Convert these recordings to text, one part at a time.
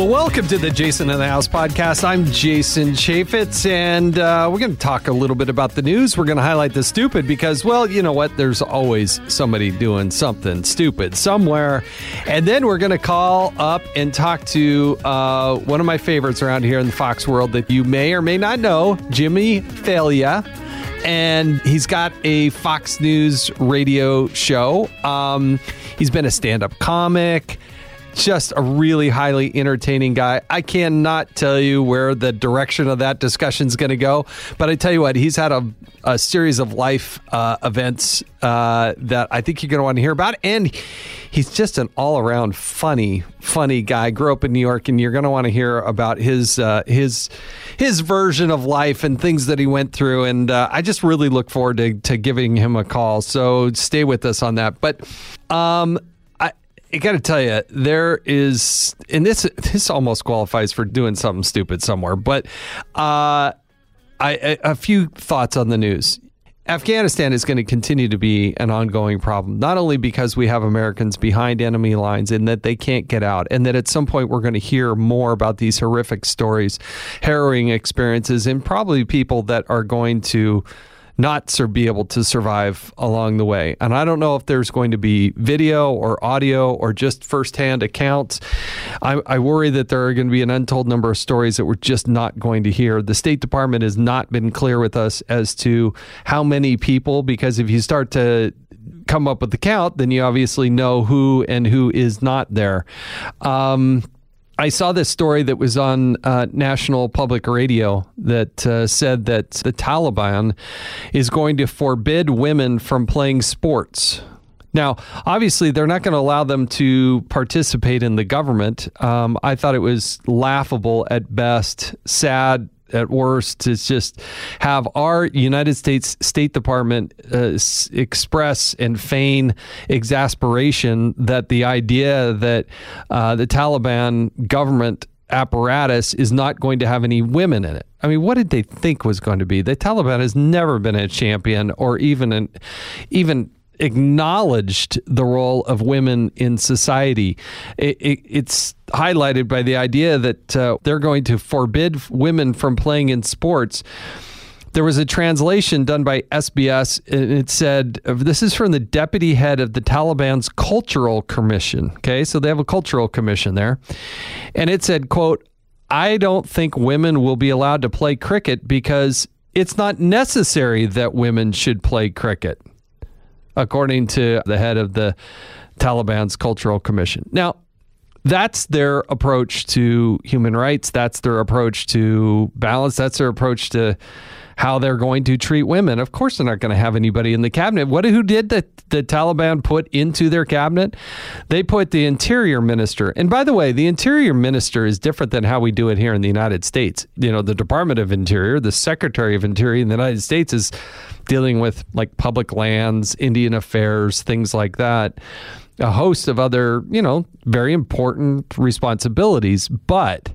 Well, welcome to the Jason in the House podcast. I'm Jason Chaffetz, and uh, we're going to talk a little bit about the news. We're going to highlight the stupid because, well, you know what? There's always somebody doing something stupid somewhere. And then we're going to call up and talk to uh, one of my favorites around here in the Fox world that you may or may not know, Jimmy Failla and he's got a Fox News radio show. Um, he's been a stand up comic just a really highly entertaining guy. I cannot tell you where the direction of that discussion is going to go, but I tell you what, he's had a, a series of life uh, events uh, that I think you're going to want to hear about, and he's just an all around funny, funny guy. Grew up in New York, and you're going to want to hear about his uh, his his version of life and things that he went through. And uh, I just really look forward to, to giving him a call. So stay with us on that. But um, I got to tell you, there is, and this this almost qualifies for doing something stupid somewhere. But uh, I a few thoughts on the news. Afghanistan is going to continue to be an ongoing problem, not only because we have Americans behind enemy lines and that they can't get out, and that at some point we're going to hear more about these horrific stories, harrowing experiences, and probably people that are going to not be able to survive along the way. And I don't know if there's going to be video or audio or just firsthand accounts. I, I worry that there are going to be an untold number of stories that we're just not going to hear. The State Department has not been clear with us as to how many people, because if you start to come up with the count, then you obviously know who and who is not there. Um, I saw this story that was on uh, National Public Radio that uh, said that the Taliban is going to forbid women from playing sports. Now, obviously, they're not going to allow them to participate in the government. Um, I thought it was laughable at best, sad at worst is just have our United States State Department uh, express and feign exasperation that the idea that uh, the Taliban government apparatus is not going to have any women in it. I mean, what did they think was going to be? The Taliban has never been a champion or even an even acknowledged the role of women in society. It, it, it's highlighted by the idea that uh, they're going to forbid women from playing in sports. There was a translation done by SBS, and it said, This is from the deputy head of the Taliban's Cultural Commission. Okay, so they have a cultural commission there. And it said, quote, I don't think women will be allowed to play cricket because it's not necessary that women should play cricket according to the head of the Taliban's Cultural Commission. Now, that's their approach to human rights. That's their approach to balance. That's their approach to how they're going to treat women. Of course, they're not going to have anybody in the cabinet. What who did the the Taliban put into their cabinet? They put the interior minister. And by the way, the interior minister is different than how we do it here in the United States. You know, the Department of Interior, the Secretary of Interior in the United States is dealing with like public lands, Indian affairs, things like that. A host of other, you know, very important responsibilities, but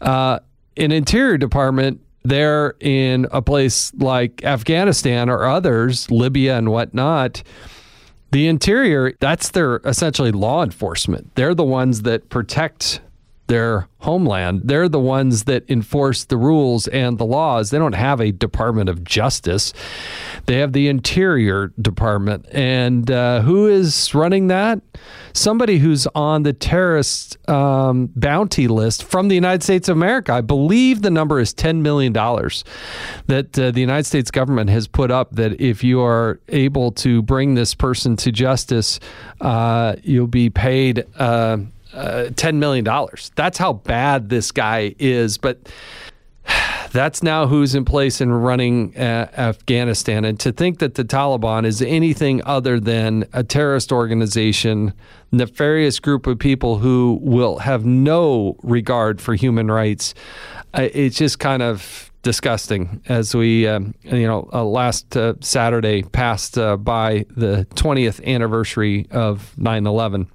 uh, an Interior Department there in a place like Afghanistan or others, Libya and whatnot, the interior, that's their essentially law enforcement. They're the ones that protect their homeland. They're the ones that enforce the rules and the laws. They don't have a Department of Justice. They have the Interior Department. And uh, who is running that? Somebody who's on the terrorist um, bounty list from the United States of America. I believe the number is $10 million that uh, the United States government has put up that if you are able to bring this person to justice, uh, you'll be paid uh, uh, $10 million. That's how bad this guy is. But That's now who's in place and running uh, Afghanistan. And to think that the Taliban is anything other than a terrorist organization, nefarious group of people who will have no regard for human rights, uh, it's just kind of disgusting as we, um, you know, uh, last uh, Saturday passed uh, by the 20th anniversary of 9 11.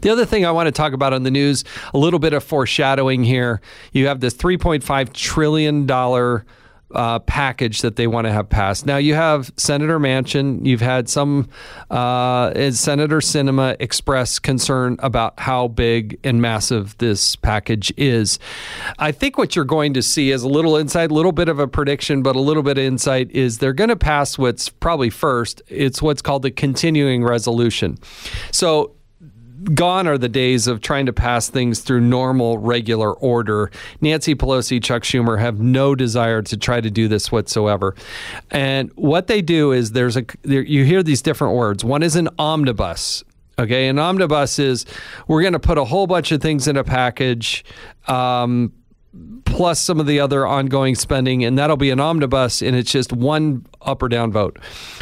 The other thing I want to talk about on the news, a little bit of foreshadowing here. You have this $3.5 trillion uh, package that they want to have passed. Now, you have Senator Manchin, you've had some uh, Senator Sinema express concern about how big and massive this package is. I think what you're going to see is a little insight, a little bit of a prediction, but a little bit of insight is they're going to pass what's probably first. It's what's called the continuing resolution. So gone are the days of trying to pass things through normal, regular order. Nancy Pelosi, Chuck Schumer have no desire to try to do this whatsoever. And what they do is there's a there, you hear these different words. One is an omnibus. Okay, an omnibus is we're going to put a whole bunch of things in a package. Um, plus some of the other ongoing spending, and that'll be an omnibus, and it's just one up or down vote.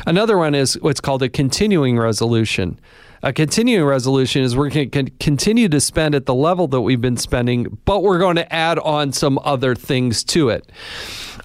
Another one is what's called a continuing resolution. A continuing resolution is we're going to continue to spend at the level that we've been spending, but we're going to add on some other things to it.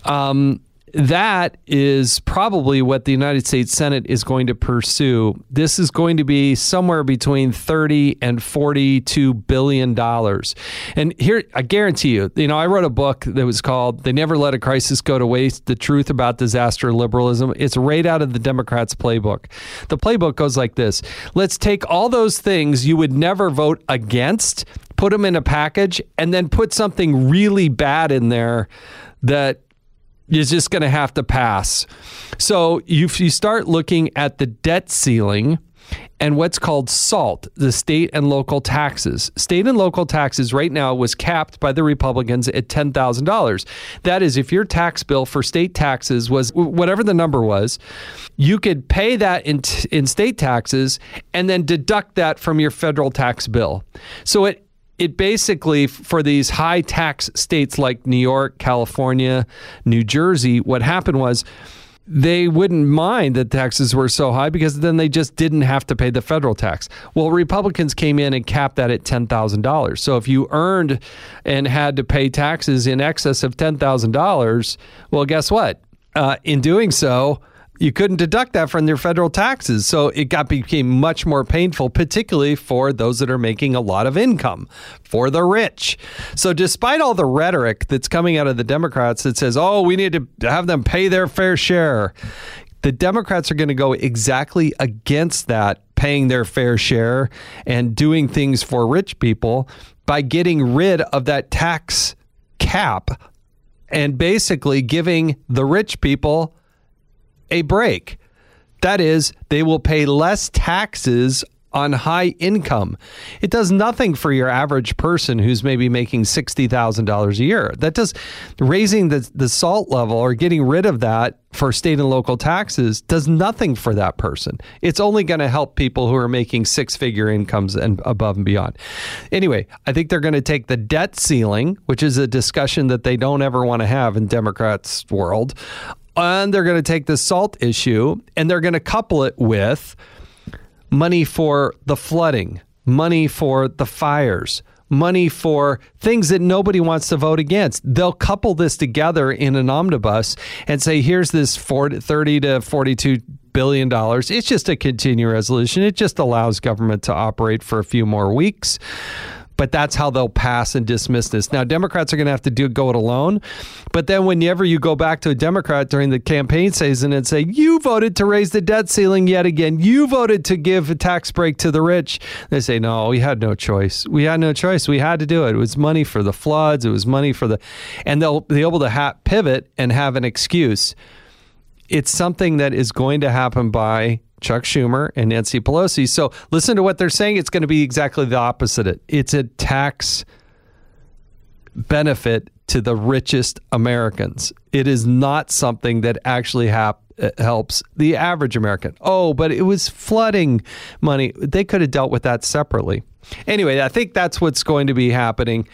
Um, that is probably what the United States Senate is going to pursue. This is going to be somewhere between 30 and 42 billion dollars. And here I guarantee you, you know, I wrote a book that was called They Never Let a Crisis Go to Waste: The Truth About Disaster Liberalism. It's right out of the Democrats playbook. The playbook goes like this. Let's take all those things you would never vote against, put them in a package and then put something really bad in there that you're just going to have to pass. So if you start looking at the debt ceiling and what's called SALT, the state and local taxes. State and local taxes right now was capped by the Republicans at $10,000. That is, if your tax bill for state taxes was whatever the number was, you could pay that in, in state taxes and then deduct that from your federal tax bill. So it it basically for these high tax states like New York, California, New Jersey, what happened was they wouldn't mind that taxes were so high because then they just didn't have to pay the federal tax. Well, Republicans came in and capped that at $10,000. So if you earned and had to pay taxes in excess of $10,000, well, guess what? Uh, in doing so, you couldn't deduct that from their federal taxes. So it got became much more painful, particularly for those that are making a lot of income, for the rich. So despite all the rhetoric that's coming out of the Democrats that says, "Oh, we need to have them pay their fair share," the Democrats are going to go exactly against that, paying their fair share and doing things for rich people by getting rid of that tax cap and basically giving the rich people a break. That is, they will pay less taxes on high income. It does nothing for your average person who's maybe making $60,000 a year. That does raising the, the salt level or getting rid of that for state and local taxes does nothing for that person. It's only going to help people who are making six figure incomes and above and beyond. Anyway, I think they're going to take the debt ceiling, which is a discussion that they don't ever want to have in Democrats' world, and they're going to take the salt issue and they're going to couple it with money for the flooding, money for the fires, money for things that nobody wants to vote against. They'll couple this together in an omnibus and say, here's this 40, 30 to 42 billion dollars. It's just a continuing resolution. It just allows government to operate for a few more weeks but that's how they'll pass and dismiss this. Now, Democrats are going to have to do go it alone, but then whenever you go back to a Democrat during the campaign season and say you voted to raise the debt ceiling yet again, you voted to give a tax break to the rich, they say no, we had no choice. We had no choice. We had to do it. It was money for the floods. It was money for the, and they'll be able to ha- pivot and have an excuse. It's something that is going to happen by Chuck Schumer and Nancy Pelosi. So listen to what they're saying. It's going to be exactly the opposite. It's a tax benefit to the richest Americans. It is not something that actually hap- helps the average American. Oh, but it was flooding money. They could have dealt with that separately. Anyway, I think that's what's going to be happening.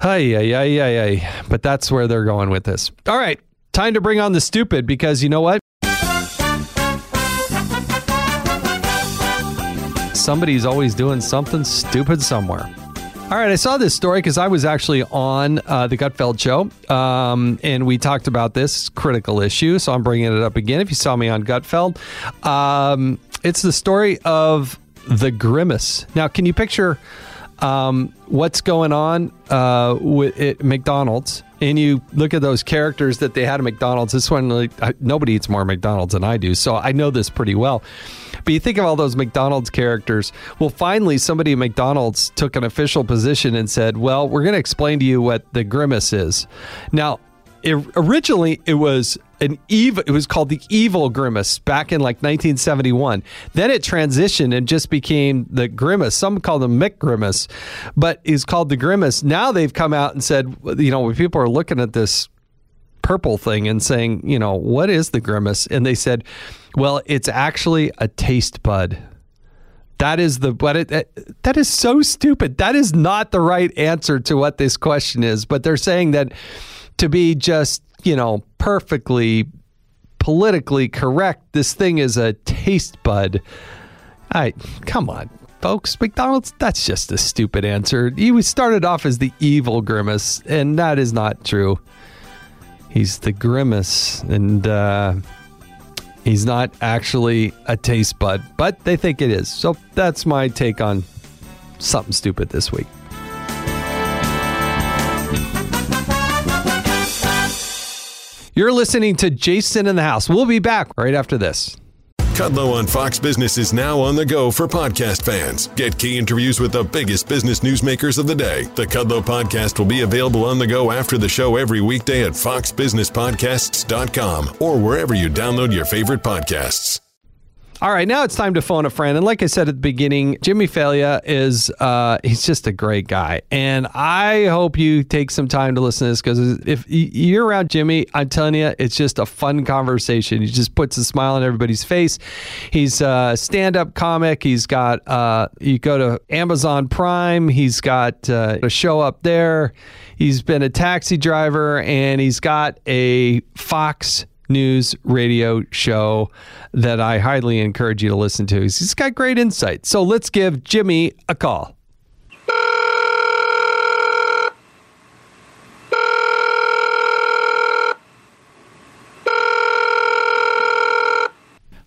Ay, ay, ay, ay, ay. But that's where they're going with this. All right. Time to bring on the stupid because you know what? Somebody's always doing something stupid somewhere. All right, I saw this story because I was actually on uh, the Gutfeld show, um, and we talked about this critical issue. So I'm bringing it up again. If you saw me on Gutfeld, um, it's the story of the Grimace. Now, can you picture um, what's going on uh, with it, McDonald's? And you look at those characters that they had at McDonald's. This one, like, nobody eats more McDonald's than I do, so I know this pretty well. But you think of all those McDonald's characters. Well, finally, somebody at McDonald's took an official position and said, "Well, we're going to explain to you what the grimace is." Now, it, originally it was an evil. It was called the Evil Grimace back in like 1971. Then it transitioned and just became the Grimace. Some call them Mick Grimace, but is called the Grimace. Now they've come out and said, you know, when people are looking at this purple thing and saying, you know, what is the grimace? And they said, well, it's actually a taste bud. That is the but it, that is so stupid. That is not the right answer to what this question is. But they're saying that to be just you know perfectly politically correct, this thing is a taste bud. I come on, folks. McDonald's. That's just a stupid answer. He started off as the evil grimace, and that is not true. He's the grimace, and uh, he's not actually a taste bud, but they think it is. So that's my take on something stupid this week. You're listening to Jason in the House. We'll be back right after this. Kudlow on Fox Business is now on the go for podcast fans. Get key interviews with the biggest business newsmakers of the day. The Kudlow podcast will be available on the go after the show every weekday at foxbusinesspodcasts.com or wherever you download your favorite podcasts. All right, now it's time to phone a friend. And like I said at the beginning, Jimmy Failla is uh, he's just a great guy. And I hope you take some time to listen to this because if you're around Jimmy, I'm telling you, it's just a fun conversation. He just puts a smile on everybody's face. He's a stand-up comic. He's got uh, you go to Amazon Prime. He's got uh, a show up there. He's been a taxi driver and he's got a Fox News radio show that I highly encourage you to listen to. He's got great insight. So let's give Jimmy a call.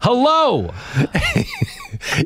Hello.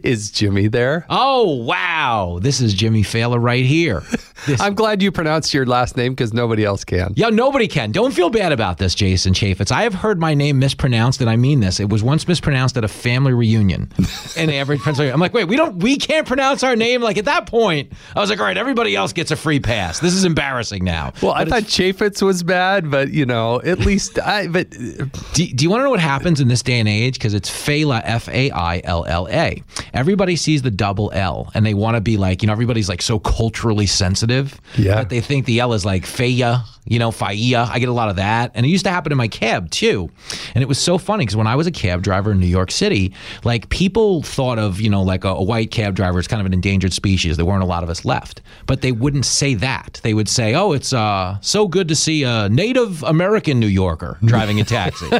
Is Jimmy there? Oh, wow. This is Jimmy Failla right here. This- I'm glad you pronounced your last name because nobody else can. Yeah, nobody can. Don't feel bad about this, Jason Chaffetz. I have heard my name mispronounced, and I mean this. It was once mispronounced at a family reunion in Average, Pennsylvania. I'm like, wait, we don't, we can't pronounce our name. Like at that point, I was like, all right, everybody else gets a free pass. This is embarrassing now. Well, I thought Chaffetz was bad, but you know, at least I. But do, do you want to know what happens in this day and age? Because it's Failla, F A I L L A. Everybody sees the double L, and they want to be like, you know, everybody's like so culturally sensitive. Yeah. That they think the L is like Faya, you know, Faya. I get a lot of that. And it used to happen in my cab too. And it was so funny because when I was a cab driver in New York City, like people thought of, you know, like a, a white cab driver as kind of an endangered species. There weren't a lot of us left. But they wouldn't say that. They would say, oh, it's uh, so good to see a Native American New Yorker driving a taxi.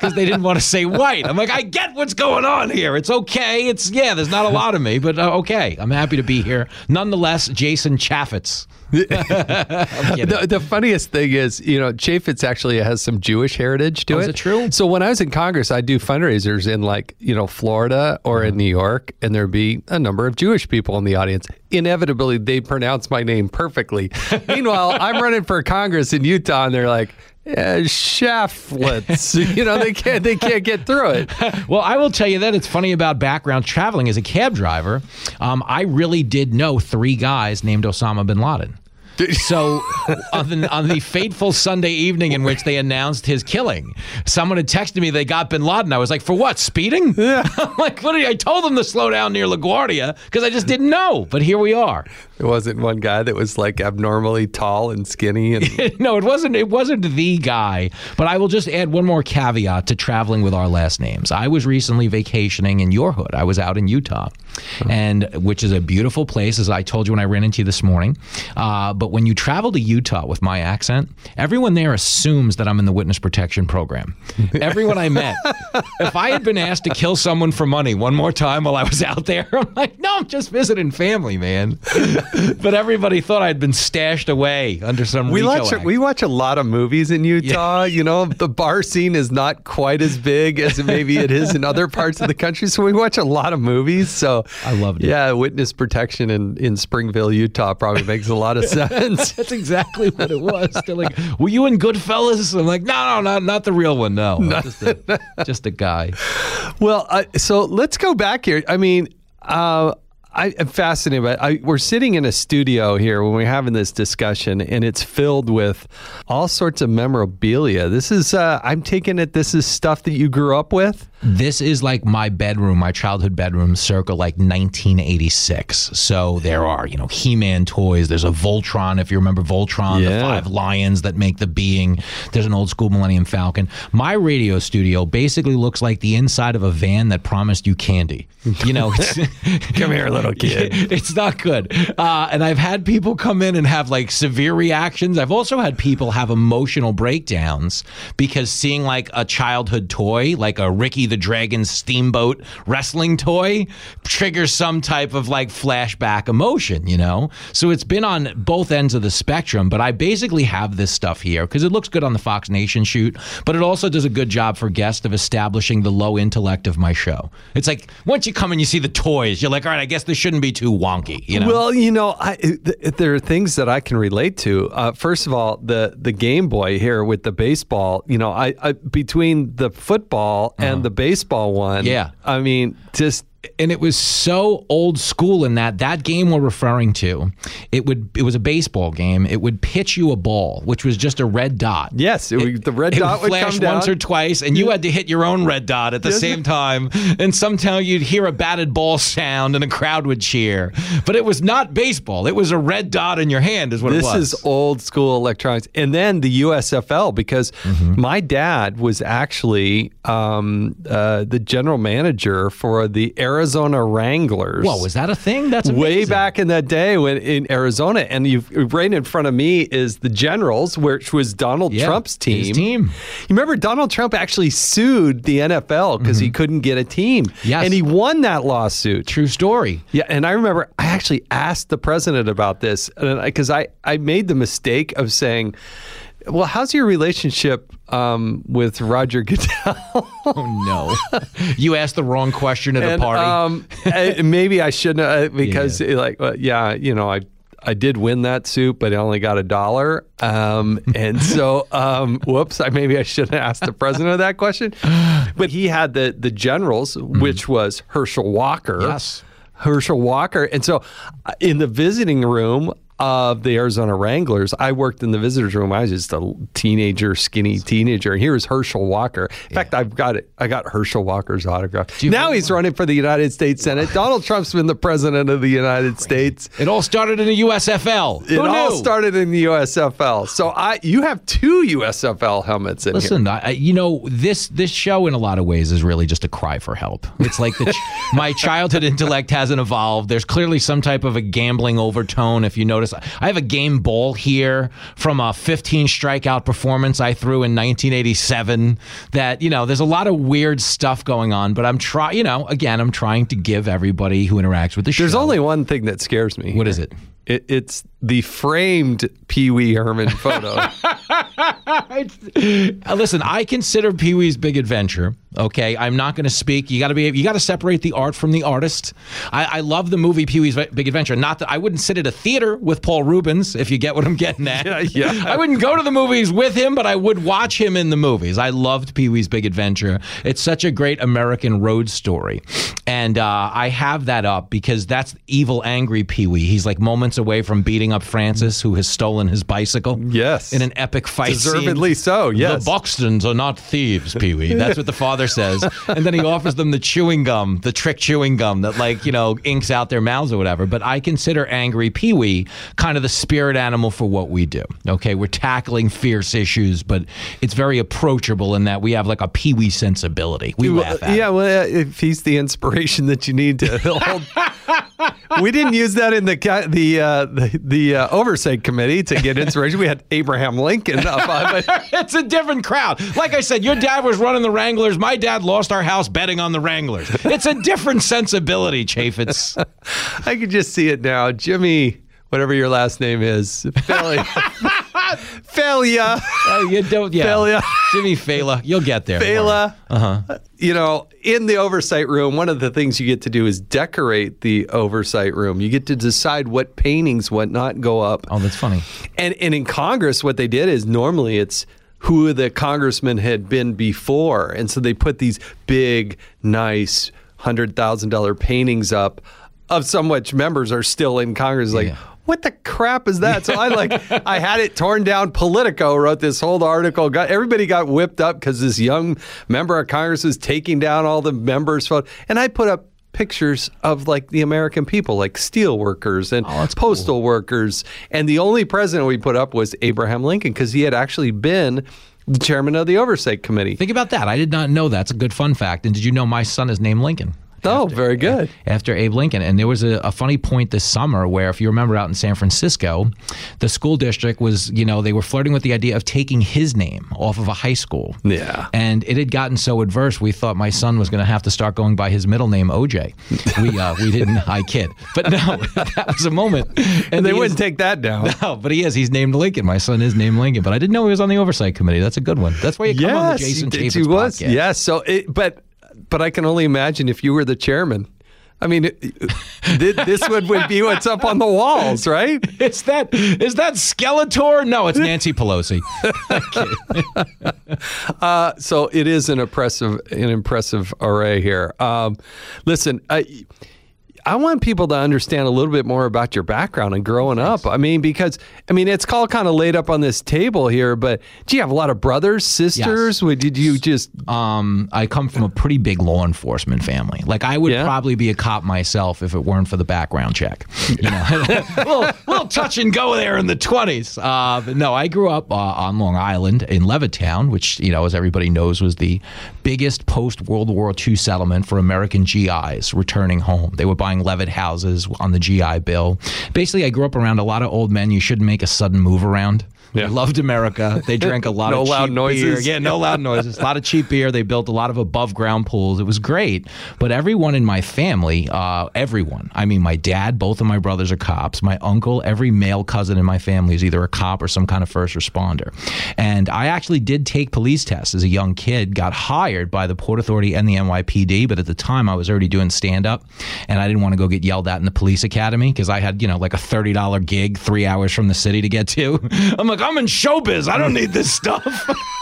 Because they didn't want to say white. I'm like, I get what's going on here. It's okay. It's, yeah, there's not a lot of me, but uh, okay. I'm happy to be here. Nonetheless, Jason Chaffetz. The, the funniest thing is, you know, Chaffetz actually has some Jewish heritage to Oh, it. is it true? So when I was in Congress, I do fundraisers in like, you know, Florida or Mm-hmm. in New York, and there'd be a number of Jewish people in the audience. Inevitably, they pronounce my name perfectly. Meanwhile, I'm running for Congress in Utah, and they're like, yeah, Shaflets. you know, they can't they can't get through it. Well, I will tell you that it's funny about background traveling as a cab driver. Um, I really did know three guys named Osama bin Laden. So on the, on the fateful Sunday evening in which they announced his killing, someone had texted me they got bin Laden. I was like, for what? Speeding? Yeah. I'm like, what? I told them to slow down near LaGuardia because I just didn't know. But here we are. It wasn't one guy that was like abnormally tall and skinny. And no, it wasn't. It wasn't the guy. But I will just add one more caveat to traveling with our last names. I was recently vacationing in your hood. I was out in Utah, and which is a beautiful place, as I told you when I ran into you this morning. Uh, but when you travel to Utah with my accent, everyone there assumes that I'm in the witness protection program. everyone I met, if I had been asked to kill someone for money one more time while I was out there, I'm like, no, I'm just visiting family, man. but everybody thought I'd been stashed away under some. we watch act. we watch a lot of movies in Utah. You know, the bar scene is not quite as big as maybe it is in other parts of the country. So we watch a lot of movies. So I loved it. Yeah, witness protection in in Springville, Utah, probably makes a lot of sense. That's exactly what it was. They're like, "Were you in Goodfellas?" I'm like, "No, no, not not the real one. No, just, a, just a guy." Well, uh, so let's go back here. I mean, uh, I am fascinated. By, I, we're sitting in a studio here when we're having this discussion, and it's filled with all sorts of memorabilia. This is, uh, I'm taking it, this is stuff that you grew up with. This is like my bedroom, my childhood bedroom, circa like 1986. So there are, you know, He-Man toys. There's a Voltron, if you remember Voltron, the five lions that make the being. There's an old school Millennium Falcon. My radio studio basically looks like the inside of a van that promised you candy. You know, Come here, little kid. it's not good. Uh, and I've had people come in and have like severe reactions. I've also had people have emotional breakdowns because seeing like a childhood toy, like a Ricky the Dragon Steamboat wrestling toy, triggers some type of like flashback emotion, you know? So it's been on both ends of the spectrum, but I basically have this stuff here because it looks good on the Fox Nation shoot, but it also does a good job for guests of establishing the low intellect of my show. It's like once you come and you see the toys, you're like, all right, I guess shouldn't be too wonky, you know? Well, you know, I, th- there are things that I can relate to. Uh, first of all, the the Game Boy here with the baseball. You know, I, I between the football and the baseball one. Uh-huh. Yeah. I mean, just and it was so old school in that that game we're referring to it would it was a baseball game it would pitch you a ball which was just a red dot yes, it, would- the red it dot would flash come down. once or twice and you had to hit your own red dot at the Yes. same time and somehow you'd hear a batted ball sound and a crowd would cheer but it was not baseball it was a red dot in your hand is what it This was is old school electronics, and then the USFL because Mm-hmm. my dad was actually um, uh, the general manager for the Arizona Wranglers. Whoa, was that a thing? That's way back in that day when in Arizona, and you right in front of me is the Generals, which was Donald Yeah, Trump's team. his team. You remember Donald Trump actually sued the NFL because he couldn't get a team, Mm-hmm. Yes. and he won that lawsuit. True story. Yeah, and I remember I actually asked the president about this because I, I made the mistake of saying, "Well, how's your relationship um, with Roger Goodell?" Oh no, you asked the wrong question at a and, party. Um, maybe I shouldn't uh, because eh, like uh, yeah, you know I. I did win that suit, but I only got a dollar. Um, and so, um, whoops, I maybe I shouldn't have asked the president of that question. But he had the the generals, which was Herschel Walker. Yes. Herschel Walker. And so uh, in the visiting room of the Arizona Wranglers, I worked in the visitors room. I was just a teenager, skinny teenager. And here is Herschel Walker. In fact, I've got it. I got Herschel Walker's autograph. Now he's running for the United States Senate. Donald Trump's been the president of the United States. it all started in the USFL. It Who all knew? started in the USFL. So I, you have two USFL helmets in here. Listen, I, I- you know this this show in a lot of ways is really just a cry for help. It's like the my childhood intellect hasn't evolved. There's clearly some type of a gambling overtone. If you notice, I have a game ball here from a 15 strikeout performance I threw in 1987. That you know, there's a lot of weird stuff going on. But I'm trying, you know, again, I'm trying to give everybody who interacts with the show. There's only one thing that scares me. What is it? It, it's the framed Pee Wee Herman photo. Uh, listen, I consider Pee Wee's Big Adventure. Okay, I'm not going to speak. You got to be. You got to separate the art from the artist. I, I love the movie Pee Wee's Big Adventure. Not that I wouldn't sit at a theater with Paul Reubens, if you get what I'm getting at. Yeah, yeah. I wouldn't go to the movies with him, but I would watch him in the movies. I loved Pee Wee's Big Adventure. It's such a great American road story, and uh, I have that up because that's evil, angry Pee Wee. He's like moments away from beating up Francis, who has stolen his bicycle. Yes. In an epic fight scene. Deservedly so, yes. The Buxtons are not thieves, Pee Wee. That's what the father says. And then he offers them the chewing gum, the trick chewing gum that, like, you know, inks out their mouths or whatever. But I consider Angry Pee Wee kind of the spirit animal for what we do. Okay. We're tackling fierce issues, but it's very approachable in that we have like a Pee Wee sensibility. We laugh at yeah, it. well, if he's the inspiration that you need to hold. we didn't use that in the the uh, the, the uh, oversight committee to get inspiration. We had Abraham Lincoln up it's a different crowd. Like I said, your dad was running the Wranglers. My dad lost our house betting on the Wranglers. It's a different sensibility, Chaffetz. I could just see it now. Jimmy, whatever your last name is, failure. failure. Oh, you don't, yeah. Failure. Jimmy Fela. You'll get there. Fela. Uh-huh. You know, in the oversight room, one of the things you get to do is decorate the oversight room. You get to decide what paintings, what not go up. Oh, that's funny. And and in Congress, what they did is normally it's who the congressman had been before, and so they put these big, nice hundred thousand dollar paintings up of some which members are still in Congress. Like, Yeah. What the crap is that? So I like, I had it torn down. Politico wrote this whole article. Got everybody got whipped up because this young member of Congress was taking down all the members' photos, and I put up pictures of like the American people, like steel workers and oh, postal workers. And the only president we put up was Abraham Lincoln because he had actually been the chairman of the oversight committee. Think about that. I did not know that's a good fun fact. And did you know my son is named Lincoln? Oh, very good. after Abe Lincoln. And there was a, a funny point this summer where, if you remember out in San Francisco, the school district was, you know, they were flirting with the idea of taking his name off of a high school. Yeah. And it had gotten so adverse, we thought my son was going to have to start going by his middle name, OJ. We, uh, we didn't, I kid. But no, that was a moment. And they he wouldn't is- take that down. no, but he is. He's named Lincoln. My son is named Lincoln. But I didn't know he was on the oversight committee. That's a good one. That's why you come on the Jason Chaffetz podcast. Yes. So, it, but but I can only imagine if you were the chairman. I mean, this would, would be what's up on the walls, right? Is that is that Skeletor? No, it's Nancy Pelosi. Uh, so it is an impressive, an impressive array here. Um, listen, I, I want people to understand a little bit more about your background and growing up. I mean, because I mean, it's all kind of laid up on this table here. But do you have a lot of brothers, sisters? Would did you just? um, I come from a pretty big law enforcement family. Like I would Yeah? probably be a cop myself if it weren't for the background check. You know, a little, little touch and go there in the twenties. Uh, no, I grew up uh, on Long Island in Levittown, which you know, as everybody knows, was the biggest post World War II settlement for American GIs returning home. They were buying Levitt houses on the GI Bill. Basically, I grew up around a lot of old men you shouldn't make a sudden move around. Yeah. Loved America. They drank a lot No of loud cheap noises. Beer. Yeah, no loud noises. A lot of cheap beer. They built a lot of above ground pools. It was great. But everyone in my family, uh, everyone, I mean, my dad, both of my brothers are cops. My uncle, every male cousin in my family is either a cop or some kind of first responder. And I actually did take police tests as a young kid, got hired by the Port Authority and the NYPD. But at the time, I was already doing stand up and I didn't want to go get yelled at in the police academy because I had, you know, like a $30 gig three hours from the city to get to. I'm like, I'm in showbiz. I don't need this stuff.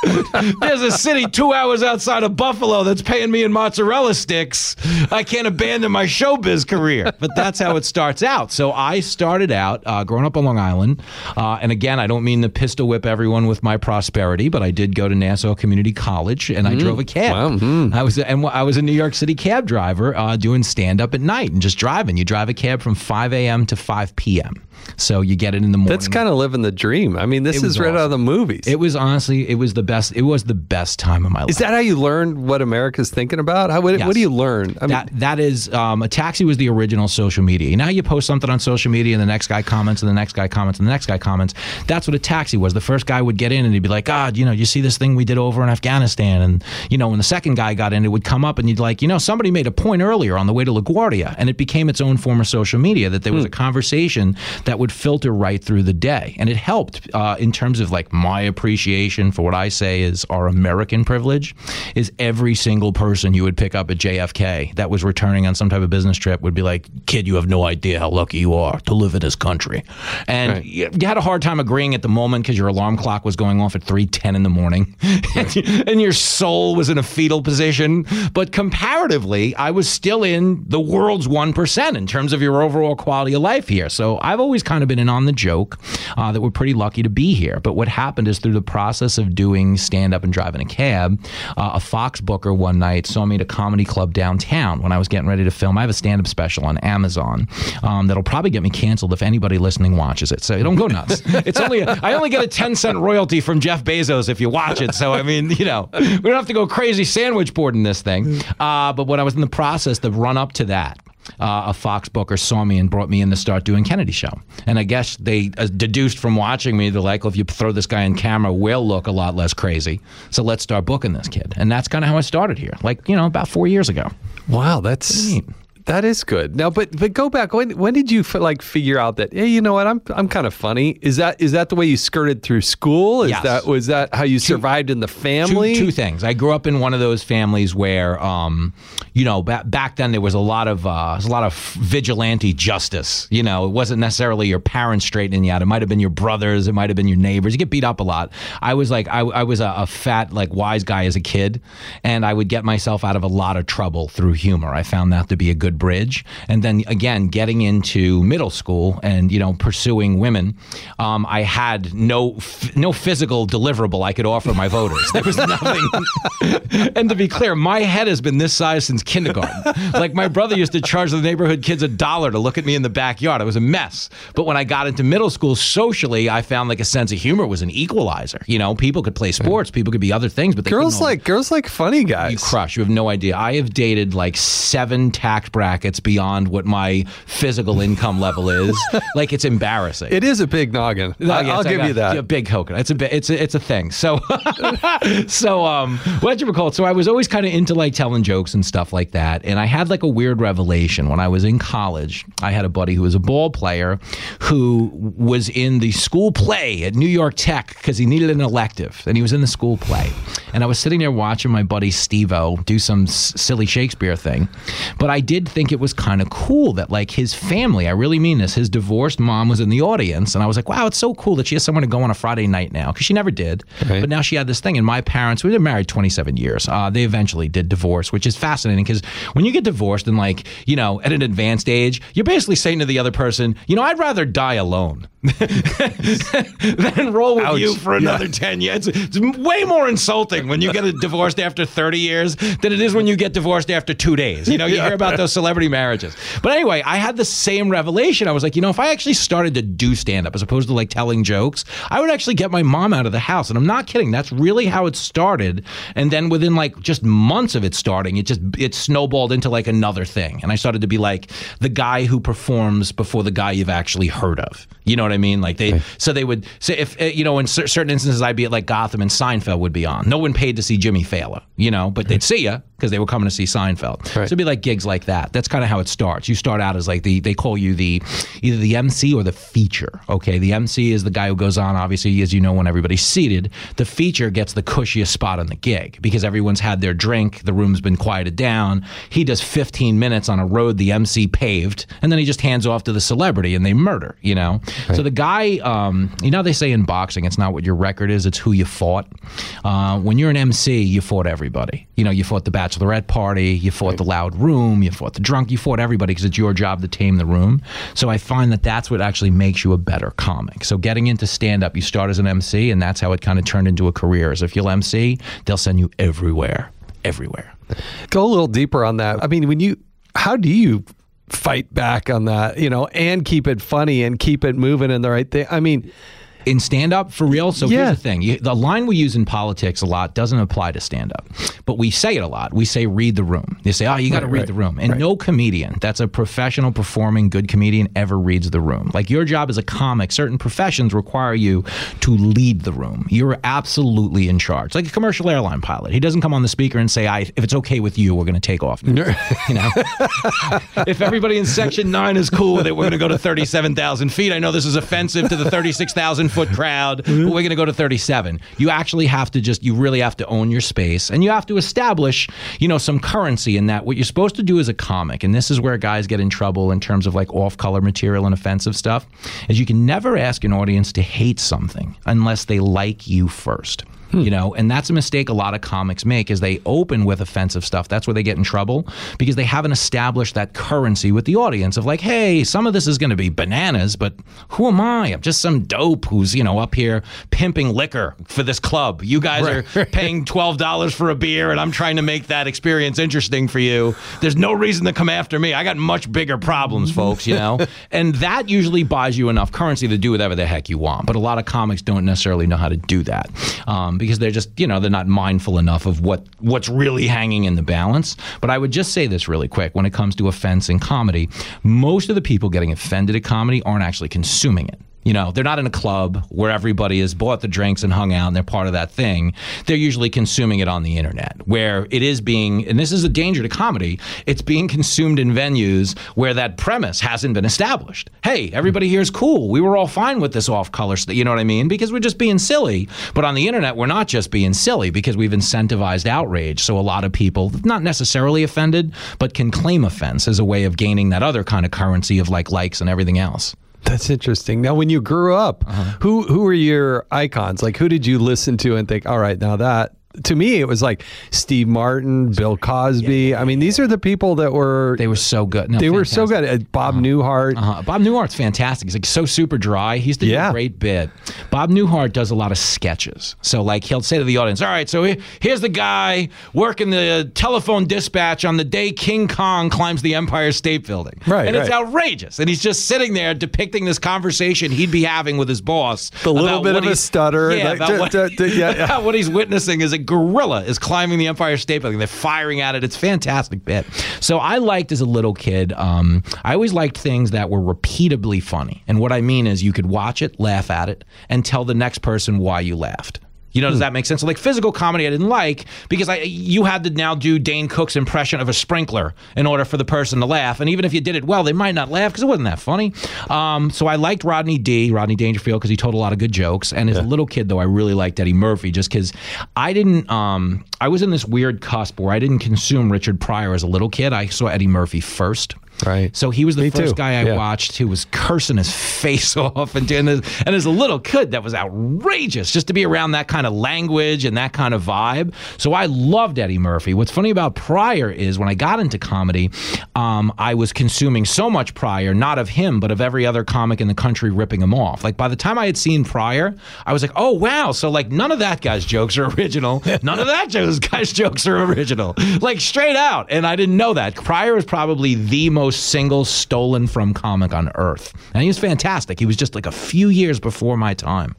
There's a city two hours outside of Buffalo that's paying me in mozzarella sticks. I can't abandon my showbiz career. But that's how it starts out. So I started out uh, growing up on Long Island. Uh, and again, I don't mean to pistol whip everyone with my prosperity, but I did go to Nassau Community College and I drove a cab. I was and I was a New York City cab driver uh, doing stand up at night and just driving. You drive a cab from 5 a.m. to 5 p.m. So you get it in the morning. That's kind of living the dream. I mean, this is right out of the movies. It was honestly, it was the best. It was the best time of my life. is that how you learn what America's thinking about? How, what, Yes. what do you learn? I mean, that that is um, a taxi was the original social media. Now you post something on social media, and the next guy comments, and the next guy comments, and the next guy comments. That's what a taxi was. The first guy would get in, and he'd be like, "God, you know, you see this thing we did over in Afghanistan," and you know, when the second guy got in, it would come up, and you'd like, you know, somebody made a point earlier on the way to LaGuardia, and it became its own form of social media that there was a conversation that would filter right through the day, and it helped uh, in terms of like my appreciation for what I say is our American privilege, is every single person you would pick up at JFK that was returning on some type of business trip would be like, "Kid, you have no idea how lucky you are to live in this country," and Right. you, you had a hard time agreeing at the moment because your alarm clock was going off at three ten in the morning, and, and your soul was in a fetal position. But comparatively, I was still in the world's one percent in terms of your overall quality of life here. So I've always kind of been in on the joke uh, that we're pretty lucky to be here. But what happened is through the process of doing stand up and driving a cab, uh, a Fox booker one night saw me at a comedy club downtown when I was getting ready to film. I have a stand up special on Amazon um, that'll probably get me canceled if anybody listening watches it. So don't go nuts. it's only a, I only get a ten cent royalty from Jeff Bezos if you watch it. So I mean, you know, we don't have to go crazy sandwich boarding this thing. Uh, but when I was in the process, the run up to that uh, a Fox booker saw me and brought me in to start doing Kennedy Show. And I guess they uh, deduced from watching me, they're like, well, if you throw this guy in camera, we'll look a lot less crazy. So let's start booking this kid. And that's kind of how I started here, like, you know, about four years ago. Wow, that's that is good. Now, but but go back. When when did you f- like figure out that hey, you know what? I'm I'm kind of funny. Is that is that the way you skirted through school? Is Yes. that was that how you survived in the family? Two, two things. I grew up in one of those families where, um, you know, ba- back then there was a lot of uh, a lot of vigilante justice. You know, it wasn't necessarily your parents straightening you out. It might have been your brothers. It might have been your neighbors. You get beat up a lot. I was like, I, I was a, a fat, like wise guy as a kid, and I would get myself out of a lot of trouble through humor. I found that to be a good bridge. And then again, getting into middle school and you know pursuing women, um, I had no f- no physical deliverable I could offer my voters. There was nothing. and to be clear, my head has been this size since kindergarten. Like my brother used to charge the neighborhood kids a dollar to look at me in the backyard. It was a mess. But when I got into middle school, socially, I found like a sense of humor was an equalizer. You know, people could play sports, people could be other things, but they girls like girls like funny guys. you crush. You have no idea. I have dated like seven tax brackets beyond what my physical income level is. like it's embarrassing. It is a big noggin. No, I, yeah, will it's give you that. A big coconut. It's a. It's a, it's a thing. So, so um, what you call it? So I was always kind of into like telling jokes and stuff like that. And I had like a weird revelation when I was in college. I had a buddy who was a ball player, who was in the school play at New York Tech because he needed an elective, and he was in the school play. And I was sitting there watching my buddy Steve-O do some s- silly Shakespeare thing, but I did think it was kind of cool that like his family. I really mean this. His divorced mom was in the audience, and I was like, wow, it's so cool that she has someone to go on a Friday night now because she never did, Right. but now she had this thing. And my parents, we've been married 27 years. Uh, they eventually did divorce, which is fascinating because when you get divorced and like you know at an advanced age, you're basically saying to the other person, you know, I'd rather die alone than roll with Ouch. you for another 10 years. It's, it's way more insulting when you get a divorced after 30 years than it is when you get divorced after two days. You know, you hear about those celebrity marriages. But anyway, I had the same revelation. I was like, you know, if I actually started to do stand up as opposed to like telling jokes, I would actually get my mom out of the house. And I'm not kidding. That's really how it started. And then within like just months of it starting, it just it snowballed into like another thing. And I started to be like the guy who performs before the guy you've actually heard of. You know what I mean? Like they, so they would say if uh, you know in certain instances I'd be at like Gotham and Seinfeld would be on. No one paid to see Jimmy Failla, you know, but they'd see you because they were coming to see Seinfeld. So it'd be like gigs like that. That's kind of how it starts. You start out as like the they call you the either the MC or the feature. Okay, the MC is the guy who goes on. Obviously, as you know, when everybody's seated, the feature gets the cushiest spot on the gig because everyone's had their drink, the room's been quieted down. He does 15 minutes on a road the MC paved, and then he just hands off to the celebrity and they murder. You know, so the guy, um, you know, they say in boxing, it's not what your record is, it's who you fought. Uh, when you're an MC, you fought everybody. You know, you fought the bachelorette party, you fought the loud room, you fought the drunk, you fought everybody because it's your job to tame the room. So I find that that's what actually makes you a better comic. So getting into stand up, you start as an MC, and that's how it kind of turned into a career. As if you'll MC, they'll send you everywhere, everywhere. Go a little deeper on that. I mean, when you, how do you fight back on that? You know, and keep it funny and keep it moving in the right thing. I mean, in stand up for real. So Yeah. here's the thing: you, the line we use in politics a lot doesn't apply to stand up, but we say it a lot. We say read the room. They say, oh, you got to Right, read right, the room, and no comedian that's a professional performing good comedian ever reads the room. Like your job as a comic, certain professions require you to lead the room. You're absolutely in charge. Like a commercial airline pilot, he doesn't come on the speaker and say, "I, if it's okay with you, we're going to take off." you know, if everybody in section nine is cool with it, we're going to go to thirty-seven thousand feet. I know this is offensive to the thirty-six thousand foot crowd, but mm-hmm. we're going to go to 37. You actually have to just, you really have to own your space and you have to establish, you know, some currency in that. What you're supposed to do as a comic, and this is where guys get in trouble in terms of like off color material and offensive stuff, is you can never ask an audience to hate something unless they like you first. You know, and that's a mistake a lot of comics make is they open with offensive stuff. That's where they get in trouble because they haven't established that currency with the audience of like, hey, some of this is going to be bananas, but who am I? I'm just some dope who's, you know, up here pimping liquor for this club. You guys are paying $12 for a beer and I'm trying to make that experience interesting for you. There's no reason to come after me. I got much bigger problems, folks, you know? and that usually buys you enough currency to do whatever the heck you want. But a lot of comics don't necessarily know how to do that. Um, because they're just you know they're not mindful enough of what what's really hanging in the balance. But I would just say this really quick when it comes to offense in comedy, most of the people getting offended at comedy aren't actually consuming it. You know, they're not in a club where everybody has bought the drinks and hung out and they're part of that thing. They're usually consuming it on the internet where it is being, and this is a danger to comedy, it's being consumed in venues where that premise hasn't been established. Hey, everybody here is cool. We were all fine with this off color. You know what I mean? Because we're just being silly. But on the internet, we're not just being silly because we've incentivized outrage. So a lot of people, not necessarily offended, but can claim offense as a way of gaining that other kind of currency of like likes and everything else. That's interesting. Now, when you grew up, uh-huh. who who were your icons? Like, who did you listen to and think, all right, now that to me, it was like Steve Martin, Bill Cosby. I mean, these are the people that were They were so good. No, they were so fantastic. good. Uh, Bob Newhart. Uh, Bob Newhart's fantastic. He's like so super dry. He's the Yeah. great bit. Bob Newhart does a lot of sketches. So like he'll say to the audience, "All right, so here's the guy working the telephone dispatch on the day King Kong climbs the Empire State Building." Right, and it's outrageous. And he's just sitting there depicting this conversation he'd be having with his boss. The little bit of a stutter, Yeah, about, what, d- d- yeah, yeah. about what he's witnessing is a gorilla is climbing the Empire State Building. They're firing at it. It's fantastic bit. So I liked as a little kid. Um, I always liked things that were repeatably funny. And what I mean is you could watch it, laugh at it, and tell the next person why you laughed. You know, does that make sense? So like physical comedy, I didn't like because I you had to now do Dane Cook's impression of a sprinkler in order for the person to laugh, and even if you did it well, they might not laugh because it wasn't that funny. Um, so I liked Rodney D, Rodney Dangerfield, because he told a lot of good jokes. And as a little kid, though, I really liked Eddie Murphy just because I didn't. Um, I was in this weird cusp where I didn't consume Richard Pryor as a little kid. I saw Eddie Murphy first. Right. So he was the Me first too. guy I Yeah. watched who was cursing his face off and doing this. And as a little kid, that was outrageous just to be around that kind of language and that kind of vibe. So I loved Eddie Murphy. What's funny about Pryor is when I got into comedy, um, I was consuming so much Pryor, not of him, but of every other comic in the country ripping him off. Like by the time I had seen Pryor, I was like, oh wow. So like none of that guy's jokes are original. None of that guy's jokes are original. Like straight out. And I didn't know that. Pryor is probably the most single stolen from comic on earth. And he was fantastic. He was just like a few years before my time.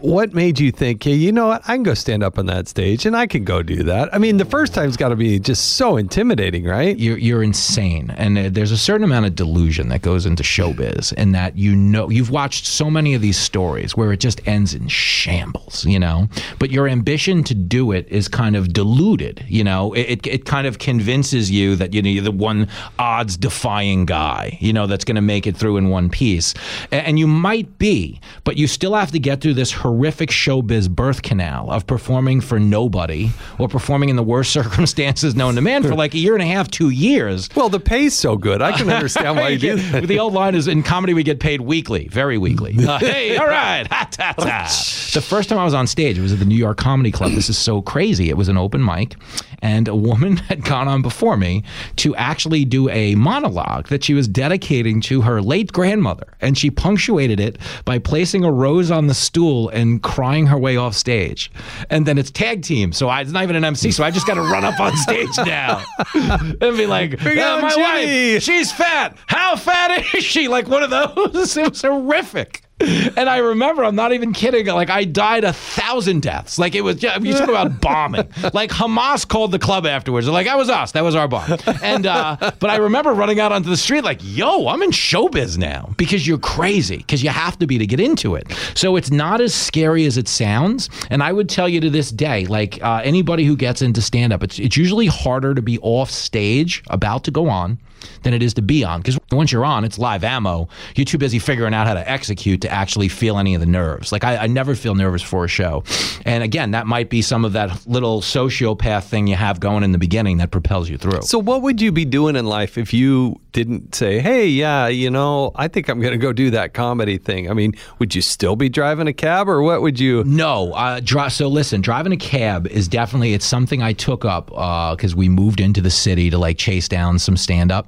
What made you think, hey, you know what? I can go stand up on that stage and I can go do that. I mean, the first time's got to be just so intimidating, right? You're, you're insane. And uh, there's a certain amount of delusion that goes into showbiz, in that you know, you've watched so many of these stories where it just ends in shambles, you know? But your ambition to do it is kind of diluted, you know? It, it, it kind of convinces you that you know, you're the one odds defying guy, you know, that's going to make it through in one piece. A- And you might be, but you still have to get through this horrific showbiz birth canal of performing for nobody or performing in the worst circumstances known to man for like a year and a half, two years. Well, the pay's so good. I can understand why you do that. the old line is in comedy we get paid weekly, very weekly. Uh, hey, all right, ha, ta, ta. The first time I was on stage, it was at the New York Comedy Club. This is so crazy. It was an open mic, and a woman had gone on before me to actually do a monologue that she was dedicating to her late grandmother, and she punctuated it by placing a rose on the stool and crying her way off stage. And then it's tag team, so I, it's not even an MC, so I just got to run up on stage now and be like, "Yeah, uh, my Jimmy." wife, she's fat. How fat is she? Like one of those. It was horrific. And I remember, I'm not even kidding. Like I died a thousand deaths. Like it was. Just, you talk about bombing. Like Hamas called the club afterwards. They're like, that was us. That was our bomb. And uh, but I remember running out onto the street like, yo, I'm in showbiz now because you're crazy because you have to be to get into it. So it's not as scary as it sounds. And I would tell you to this day, like uh, anybody who gets into stand up, it's it's usually harder to be off stage about to go on than it is to be on because once you're on, it's live ammo. You're too busy figuring out how to execute to actually feel any of the nerves. Like I, I never feel nervous for a show. And again, that might be some of that little sociopath thing you have going in the beginning that propels you through. So, what would you be doing in life if you didn't say, "Hey, yeah, you know, I think I'm going to go do that comedy thing"? I mean, would you still be driving a cab, or what would you? No. Uh, dri- so listen, driving a cab is definitely it's something I took up because we moved into the city to like chase down some stand up.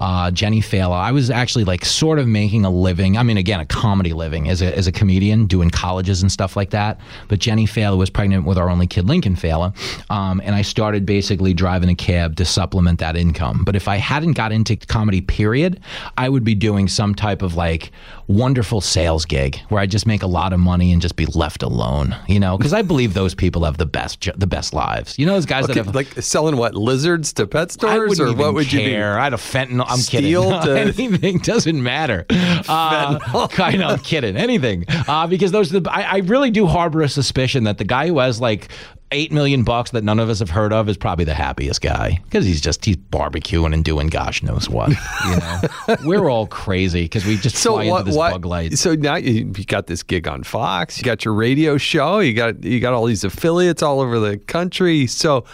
Uh, Jenny Failla. I was actually like sort of making a living. I mean, again, a comedy living as a, as a comedian, doing colleges and stuff like that. But Jenny Failla was pregnant with our only kid, Lincoln Failla, um, and I started basically driving a cab to supplement that income. But if I hadn't got into comedy, period, I would be doing some type of like wonderful sales gig where I just make a lot of money and just be left alone. You know, because I believe those people have the best the best lives. You know, those guys that have like selling what lizards to pet stores, or what would you be? care. I'd have fentanyl. I'm Steel kidding. to- Anything doesn't matter. Uh, kind of I'm kidding. Anything uh, because those. Are the, I, I really do harbor a suspicion that the guy who has like. Eight million bucks that none of us have heard of is probably the happiest guy because he's just he's barbecuing and doing gosh knows what. You know, we're all crazy because we just So fly what? into this what bug light. So now you, you got this gig on Fox. You got your radio show. You got you got all these affiliates all over the country. So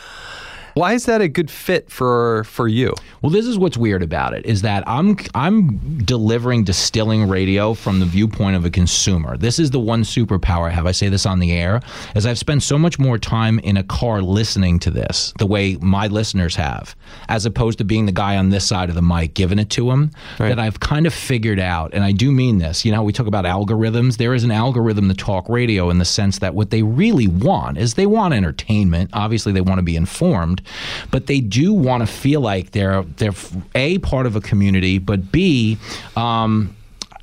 why is that a good fit for for you? Well, this is what's weird about it is that I'm I'm delivering distilling radio from the viewpoint of a consumer. This is the one superpower I have. I say this on the air, as I've spent so much more time in a car listening to this, the way my listeners have, as opposed to being the guy on this side of the mic giving it to them. That I've kind of figured out, and I do mean this. You know, we talk about algorithms. There is an algorithm to talk radio in the sense that what they really want is they want entertainment. Obviously, they want to be informed, but they do want to feel like they're they're a part of a community, but b um,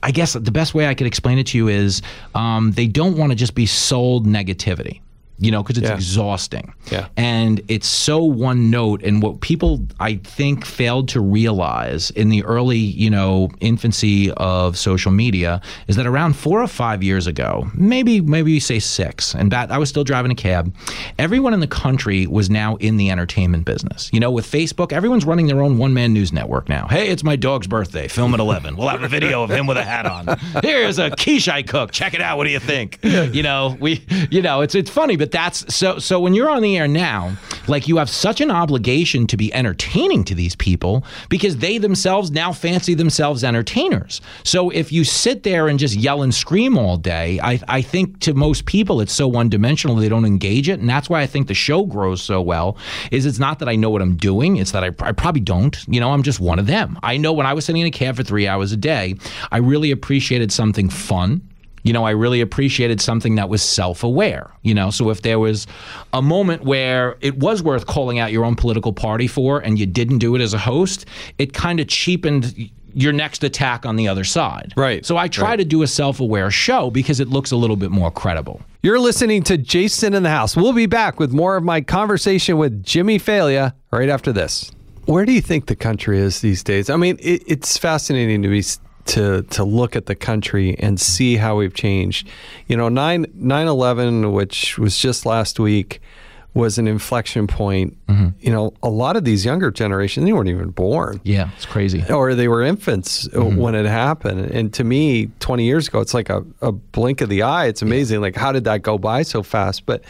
I guess the best way I could explain it to you is um, they don't want to just be sold negativity. You know, because it's Yeah. exhausting. Yeah. And it's so one note. And what people, I think, failed to realize in the early, you know, infancy of social media is that around four or five years ago, maybe, maybe you say six, and that I was still driving a cab, everyone in the country was now in the entertainment business. You know, with Facebook, everyone's running their own one man news network now. Hey, it's my dog's birthday. Film at 11. We'll have a video of him with a hat on. Here's a quiche I cooked. Check it out. What do you think? You know, we, you know, it's, it's funny, but that's so, so when you're on the air now, like you have such an obligation to be entertaining to these people because they themselves now fancy themselves entertainers. So if you sit there and just yell and scream all day, I, I think to most people it's so one dimensional they don't engage it. And that's why I think the show grows so well is it's not that I know what I'm doing. It's that I, I probably don't. You know, I'm just one of them. I know when I was sitting in a cab for three hours a day, I really appreciated something fun. You know, I really appreciated something that was self aware. You know, so if there was a moment where it was worth calling out your own political party for and you didn't do it as a host, it kind of cheapened your next attack on the other side. Right, So I try right. to do a self aware show because it looks a little bit more credible. You're listening to Jason in the House. We'll be back with more of my conversation with Jimmy Failla right after this. Where do you think the country is these days? I mean, it, it's fascinating to me s- to to look at the country and see how we've changed. You know, 9 9/11, which was just last week, was an inflection point. You know, a lot of these younger generations, they weren't even born Yeah, it's crazy. or they were infants uh, when it happened. And to me, 20 years ago, it's like a, a blink of the eye. It's amazing. Like, how did that go by so fast? But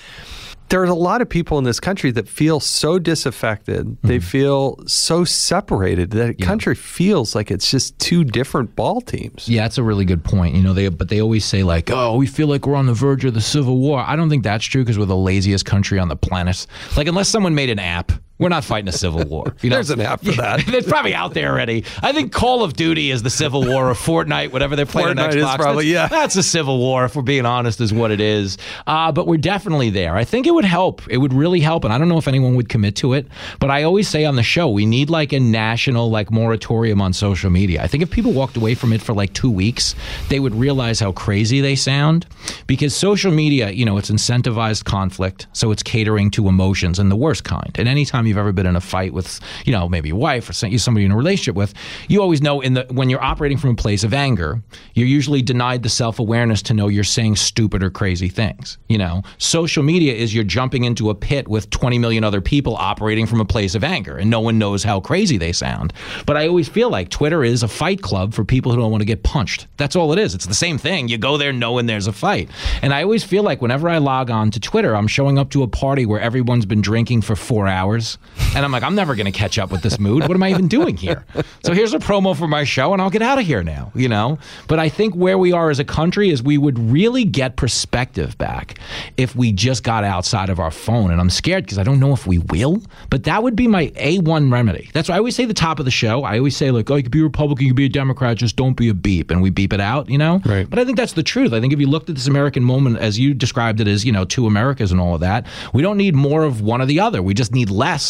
there's a lot of people in this country that feel so disaffected. They mm-hmm. feel so separated that country feels like it's just two different ball teams. Yeah, that's a really good point. You know, they but they always say like, "Oh, we feel like we're on the verge of the civil war." I don't think that's true because we're the laziest country on the planet. Like, unless someone made an app, we're not fighting a civil war. You know, There's an app for that. it's probably out there already. I think Call of Duty is the Civil War or Fortnite, whatever they're playing on Fortnite is Xbox. probably- that's, yeah. that's a civil war. If we're being honest, is what it is. Uh, but we're definitely there. I think it would help. It would really help, and I don't know if anyone would commit to it. But I always say on the show, we need like a national like moratorium on social media. I think if people walked away from it for like two weeks, they would realize how crazy they sound because social media, you know, it's incentivized conflict, so it's catering to emotions and the worst kind. And anytime you you've ever been in a fight with, you know, maybe a wife or some- somebody in a relationship with, you always know in the when you're operating from a place of anger, you're usually denied the self awareness to know you're saying stupid or crazy things. You know, social media is you're jumping into a pit with 20 million other people operating from a place of anger, and no one knows how crazy they sound. But I always feel like Twitter is a fight club for people who don't want to get punched. That's all it is. It's the same thing. You go there knowing there's a fight. And I always feel like whenever I log on to Twitter, I'm showing up to a party where everyone's been drinking for four hours. And I'm like, I'm never going to catch up with this mood. What am I even doing here? So here's a promo for my show, and I'll get out of here now, you know? But I think where we are as a country is we would really get perspective back if we just got outside of our phone. And I'm scared because I don't know if we will, but that would be my A1 remedy. That's why I always say the top of the show. I always say, like, oh, you could be a Republican, you could be a Democrat, just don't be a beep. And we beep it out, you know? Right. But I think that's the truth. I think if you looked at this American moment as you described it as, you know, two Americas and all of that, we don't need more of one or the other. We just need less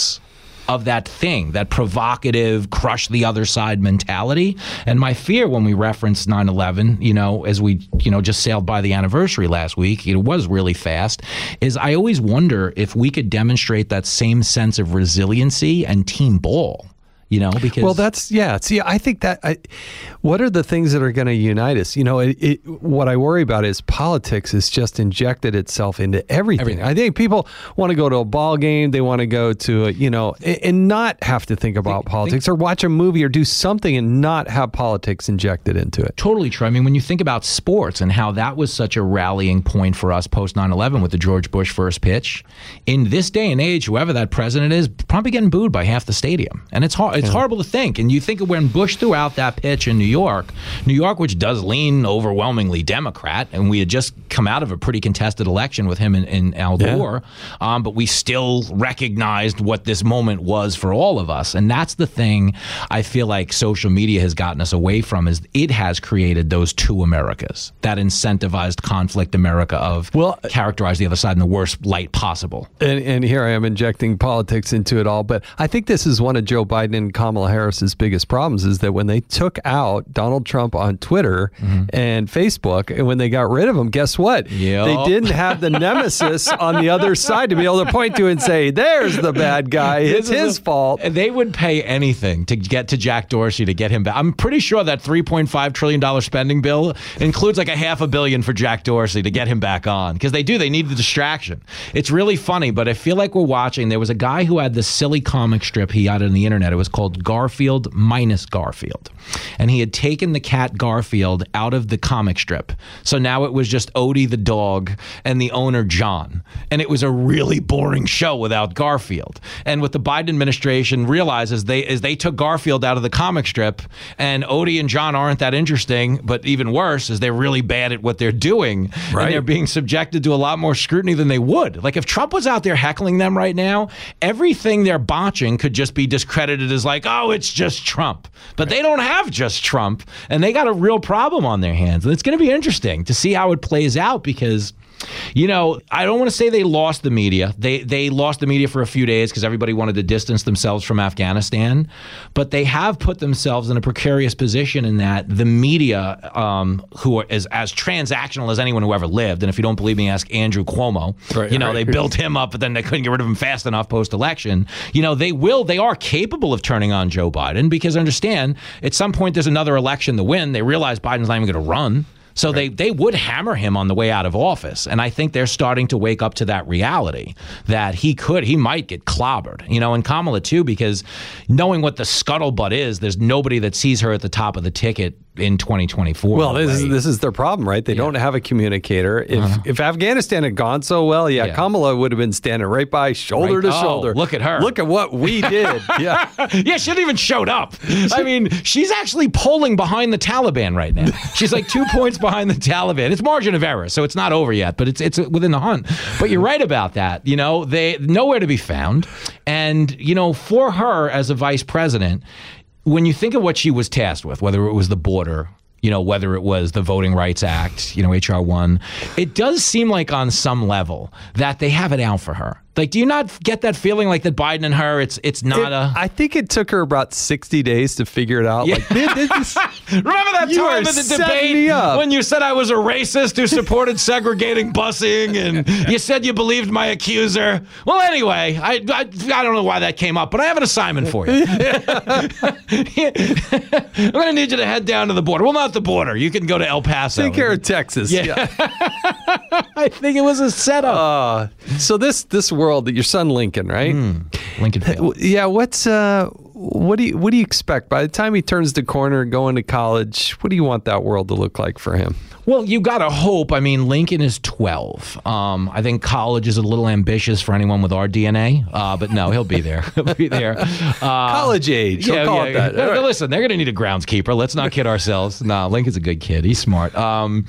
of that thing, that provocative, crush the other side mentality. And my fear when we reference 9 11, you know, as we, you know, just sailed by the anniversary last week, it was really fast, is I always wonder if we could demonstrate that same sense of resiliency and team ball. You know, because Well, that's yeah. See, I think that I, what are the things that are going to unite us? You know, it, it, what I worry about is politics has just injected itself into everything. Everything. I think people want to go to a ball game, they want to go to a, you know, a- and not have to think about politics or watch a movie or do something and not have politics injected into it. Totally true. I mean, when you think about sports and how that was such a rallying point for us post 9 11 with the George Bush first pitch, in this day and age, whoever that president is, probably getting booed by half the stadium. And it's hard, it's horrible to think. And you think of when Bush threw out that pitch in New York, New York, which does lean overwhelmingly Democrat, and we had just come out of a pretty contested election with him and, and Al Yeah. Gore, um, but we still recognized what this moment was for all of us. And that's the thing I feel like social media has gotten us away from is it has created those two Americas, that incentivized conflict America of Well- characterize the other side in the worst light possible. And, and here I am injecting politics into it all. But I think this is one of Joe Biden Kamala Harris's biggest problems is that when they took out Donald Trump on Twitter mm-hmm. and Facebook, and when they got rid of him, guess what? Yep. They didn't have the nemesis on the other side to be able to point to and say, "There's the bad guy. It's his a- fault." They would pay anything to get to Jack Dorsey to get him back. I'm pretty sure that 3.5 trillion dollar spending bill includes like a half a billion for Jack Dorsey to get him back on because they do. They need the distraction. It's really funny, but I feel like we're watching. There was a guy who had this silly comic strip he had on the internet. It was called Garfield minus Garfield, and he had taken the cat Garfield out of the comic strip. So now it was just Odie the dog and the owner John, and it was a really boring show without Garfield. And what the Biden administration realizes they is they took Garfield out of the comic strip, and Odie and John aren't that interesting. But even worse is they're really bad at what they're doing, Right. and they're being subjected to a lot more scrutiny than they would. Like if Trump was out there heckling them right now, everything they're botching could just be discredited as like, oh, it's just Trump. But they don't have just Trump, and they got a real problem on their hands. And it's going to be interesting to see how it plays out because. You know, I don't want to say they lost the media. They they lost the media for a few days because everybody wanted to distance themselves from Afghanistan, but they have put themselves in a precarious position in that the media, um, who are, is as transactional as anyone who ever lived, and if you don't believe me, ask Andrew Cuomo. Right, you know, right. they built him up, but then they couldn't get rid of him fast enough post election. You know, they will, they are capable of turning on Joe Biden because understand at some point there's another election to win. They realize Biden's not even going to run. So they, they would hammer him on the way out of office. And I think they're starting to wake up to that reality that he could, he might get clobbered, you know, and Kamala too, because knowing what the scuttlebutt is, there's nobody that sees her at the top of the ticket in 2024. Well, this is this is their problem, right? They don't have a communicator. If if Afghanistan had gone so well, yeah, Uh-huh. Yeah. Kamala would have been standing right by, shoulder Right. to Oh, shoulder. look at her. Look at what we did. yeah. yeah, she even showed up. I mean, she's actually polling behind the Taliban right now. She's like two points behind the Taliban. It's margin of error, so it's not over yet, but it's it's within the hunt. But you're right about that. You know, they nowhere to be found, and you know, for her as a vice president, when you think of what she was tasked with, whether it was the border. You know, whether it was the Voting Rights Act, you know, HR1, it does seem like on some level that they have it out for her Like, do you not get that feeling like that Biden and her? It's it's not It- a. I think it took her about 60 days to figure it out. Like, this, this, Remember that time in the debate when you said I was a racist who supported segregating busing, and you said you believed my accuser? Well, anyway, I, I I don't know why that came up, but I have an assignment for you. I'm going to need you to head down to the border. Well, not the border. You can go to El Paso. take care of Texas. Yeah. I think it was a setup. Uh, so this this world that your son Lincoln, right? Lincoln Failla. Yeah. What's uh, what do you what do you expect by the time he turns the corner going to college? What do you want that world to look like for him? Well, you got to hope. I mean, Lincoln is 12. Um, I think college is a little ambitious for anyone with our DNA, uh, but no, he'll be there. he'll be there. Uh, College age. It that. No, right. Listen, they're going to need a groundskeeper. Let's not kid ourselves. No, Lincoln's a good kid. He's smart. Um,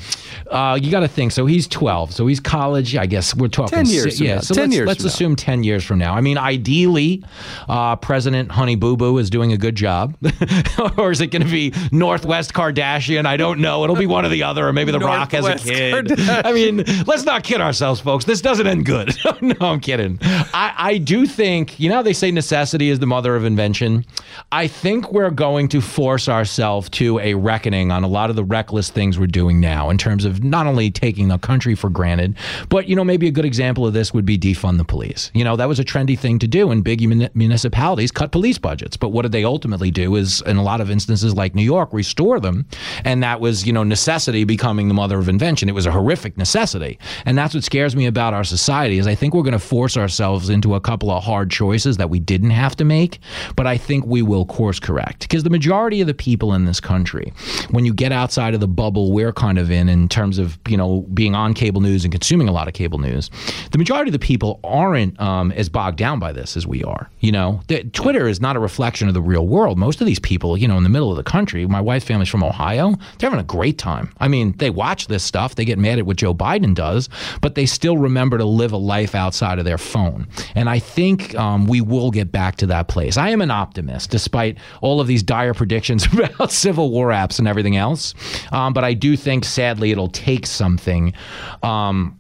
uh, you got to think. So he's 12. So he's college. I guess we're talking 10 years si- from yeah. now. So 10 let's, years let's from now. assume 10 years from now. I mean, ideally, uh, President Honey Boo Boo is doing a good job, or is it going to be Northwest Kardashian? I don't know. It'll be one or the other, or maybe The Rock as a kid. Kardashian. I mean, let's not kid ourselves, folks. This doesn't end good. no, I'm kidding. I, I do think, you know, how they say necessity is the mother of invention. I think we're going to force ourselves to a reckoning on a lot of the reckless things we're doing now in terms of not only taking the country for granted, but, you know, maybe a good example of this would be defund the police. You know, that was a trendy thing to do, and big municipalities cut police budgets. But what did they ultimately do is, in a lot of instances like New York, restore them. And that was, you know, necessity becoming the mother of invention. It was a horrific necessity. And that's what scares me about our society is I think we're going to force ourselves into a couple of hard choices that we didn't have to make, but I think we will course correct. Because the majority of the people in this country, when you get outside of the bubble we're kind of in in terms of, you know, being on cable news and consuming a lot of cable news, the majority of the people aren't um, as bogged down by this as we are. You know, The- Twitter is not a reflection of the real world. Most of these people, you know, in the middle of the country, my wife's family's from Ohio, they're having a great time. I mean, they watch this stuff, they get mad at what Joe Biden does, but they still remember to live a life outside of their phone. And I think um, we will get back to that place. I am an optimist, despite all of these dire predictions about Civil War apps and everything else. Um, but I do think, sadly, it'll take something. Um,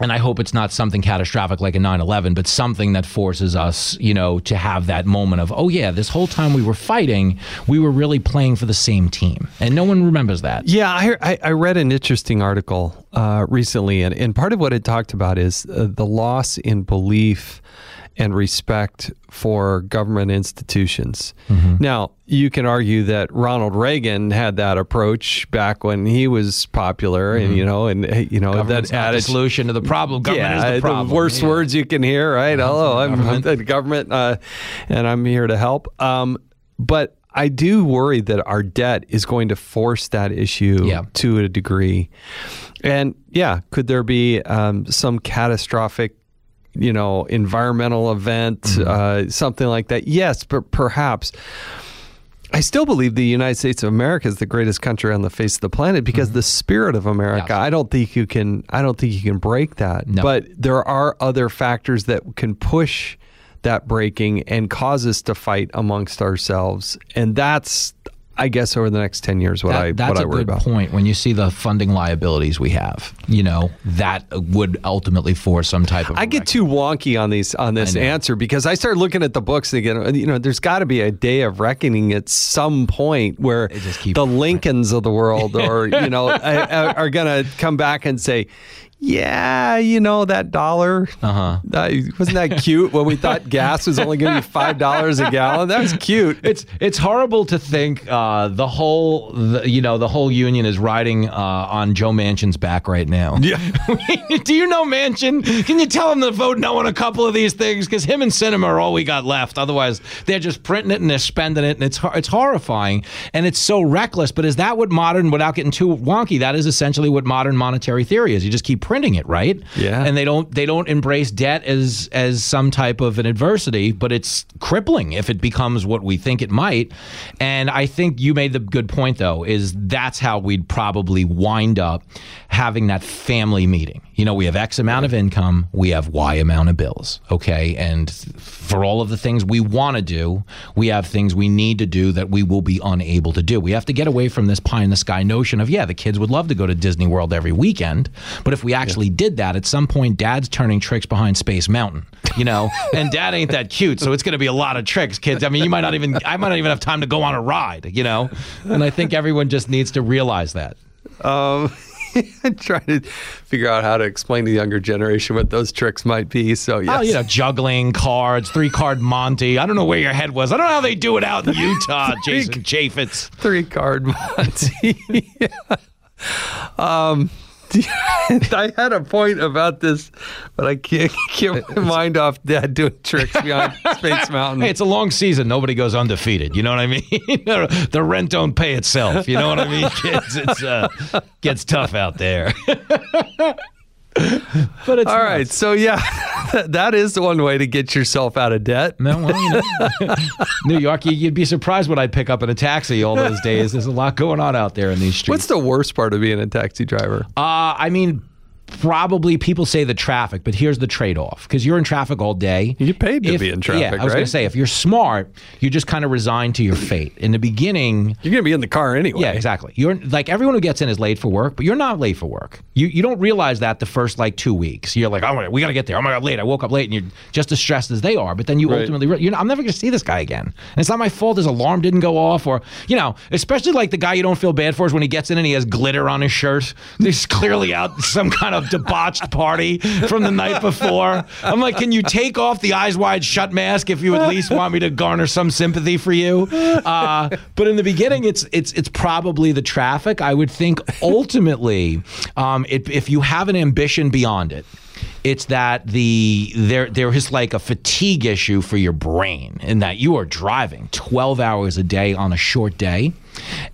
and I hope it's not something catastrophic like a 9/11, but something that forces us, you know, to have that moment of, oh yeah, this whole time we were fighting, we were really playing for the same team, and no one remembers that. Yeah, I, I, I read an interesting article uh, recently, and, and part of what it talked about is uh, the loss in belief and respect for government institutions. Now, you can argue that Ronald Reagan had that approach back when he was popular, and you know, and you know that the attitude. solution to the problem. Government is the problem. worst Yeah. words you can hear, right? Hello, I'm, I'm the government, uh, and I'm here to help. Um, but I do worry that our debt is going to force that issue Yeah. to a degree. And yeah, could there be um, some catastrophic, you know, environmental event, Mm-hmm. uh, something like that? Yes, but perhaps. I still believe the United States of America is the greatest country on the face of the planet because the spirit of America. Yes. I don't think you can. I don't think you can break that. No. But there are other factors that can push that breaking and cause us to fight amongst ourselves, and that's, I guess, over the next ten years, what That- I that's what I a worry good about. point. When you see the funding liabilities we have, you know that would ultimately force some type of. I get too wonky on these on this answer because I start looking at the books again. You know, there's got to be a day of reckoning at some point where the Lincolns of the world, or you know, are, are going to come back and say. Yeah, you know that dollar. Uh-huh. wasn't that cute when we thought gas was only going to be five dollars a gallon? That was cute. It's it's horrible to think uh, the whole the, you know the whole union is riding uh, on Joe Manchin's back right now. Yeah. Do you know Manchin? Can you tell him to vote no on a couple of these things? Because him and Sinema are all we got left. Otherwise, they're just printing it and they're spending it, and it's it's horrifying and it's so reckless. But is that what modern, without getting too wonky, that is essentially what modern monetary theory is? You just keep printing it, right? Yeah. And they don't they don't embrace debt as as some type of an adversity, but it's crippling if it becomes what we think it might. And I think you made the good point though, is that's how we'd probably wind up having that family meeting. You know, we have X amount of income, we have Y amount of bills, okay? And for all of the things we want to do, we have things we need to do that we will be unable to do. We have to get away from this pie in the sky notion of, yeah, the kids would love to go to Disney World every weekend, but if we actually did that. At some point, Dad's turning tricks behind Space Mountain, you know, and Dad ain't that cute, so it's going to be a lot of tricks, kids. I mean, you might not even, I might not even have time to go on a ride, you know, and I think everyone just needs to realize that. Um, I'm trying to figure out how to explain to the younger generation what those tricks might be. So yes. Oh, you know, juggling cards, three card Monty. I don't know where your head was. I don't know how they do it out in Utah, Jason Chaffetz. three card Monty. yeah. Um, I had a point about this, but I can't get my mind off Dad doing tricks behind Space Mountain. Hey, it's a long season. Nobody goes undefeated. You know what I mean? the rent don't pay itself. You know what I mean, kids? It's uh, gets tough out there. but it's all right. So yeah, that is the one way to get yourself out of debt. No, well, you know, New York, you- you'd be surprised what I'd pick up in a taxi all those days. There's a lot going on out there in these streets. What's the worst part of being a taxi driver? Uh, I mean, probably people say the traffic, but here's the trade off because you're in traffic all day. You get paid to If- be in traffic, Yeah, I was going to say, if you're smart, you're just kind of resign to your fate. In the beginning, You're gonna be in the car anyway. yeah, exactly. You're like everyone who gets in is late for work, but you're not late for work. You you don't realize that the first like two weeks. You're like, oh my god, we got to get there. Oh my god, late. I woke up late, and you're just as stressed as they are. But then you Right. ultimately, re- you're not, I'm never going to see this guy again. And it's not my fault. His alarm didn't go off, or you know, especially like the guy you don't feel bad for is when he gets in and he has glitter on his shirt. He's clearly out some kind of debauched party from the night before. I'm like, can you take off the eyes wide shut mask if you at least want me to garner some sympathy for you? Uh, but in the beginning, it's it's it's probably the traffic. I would think ultimately, um, it, if you have an ambition beyond it. It's that the there there is like a fatigue issue for your brain in that you are driving 12 hours a day on a short day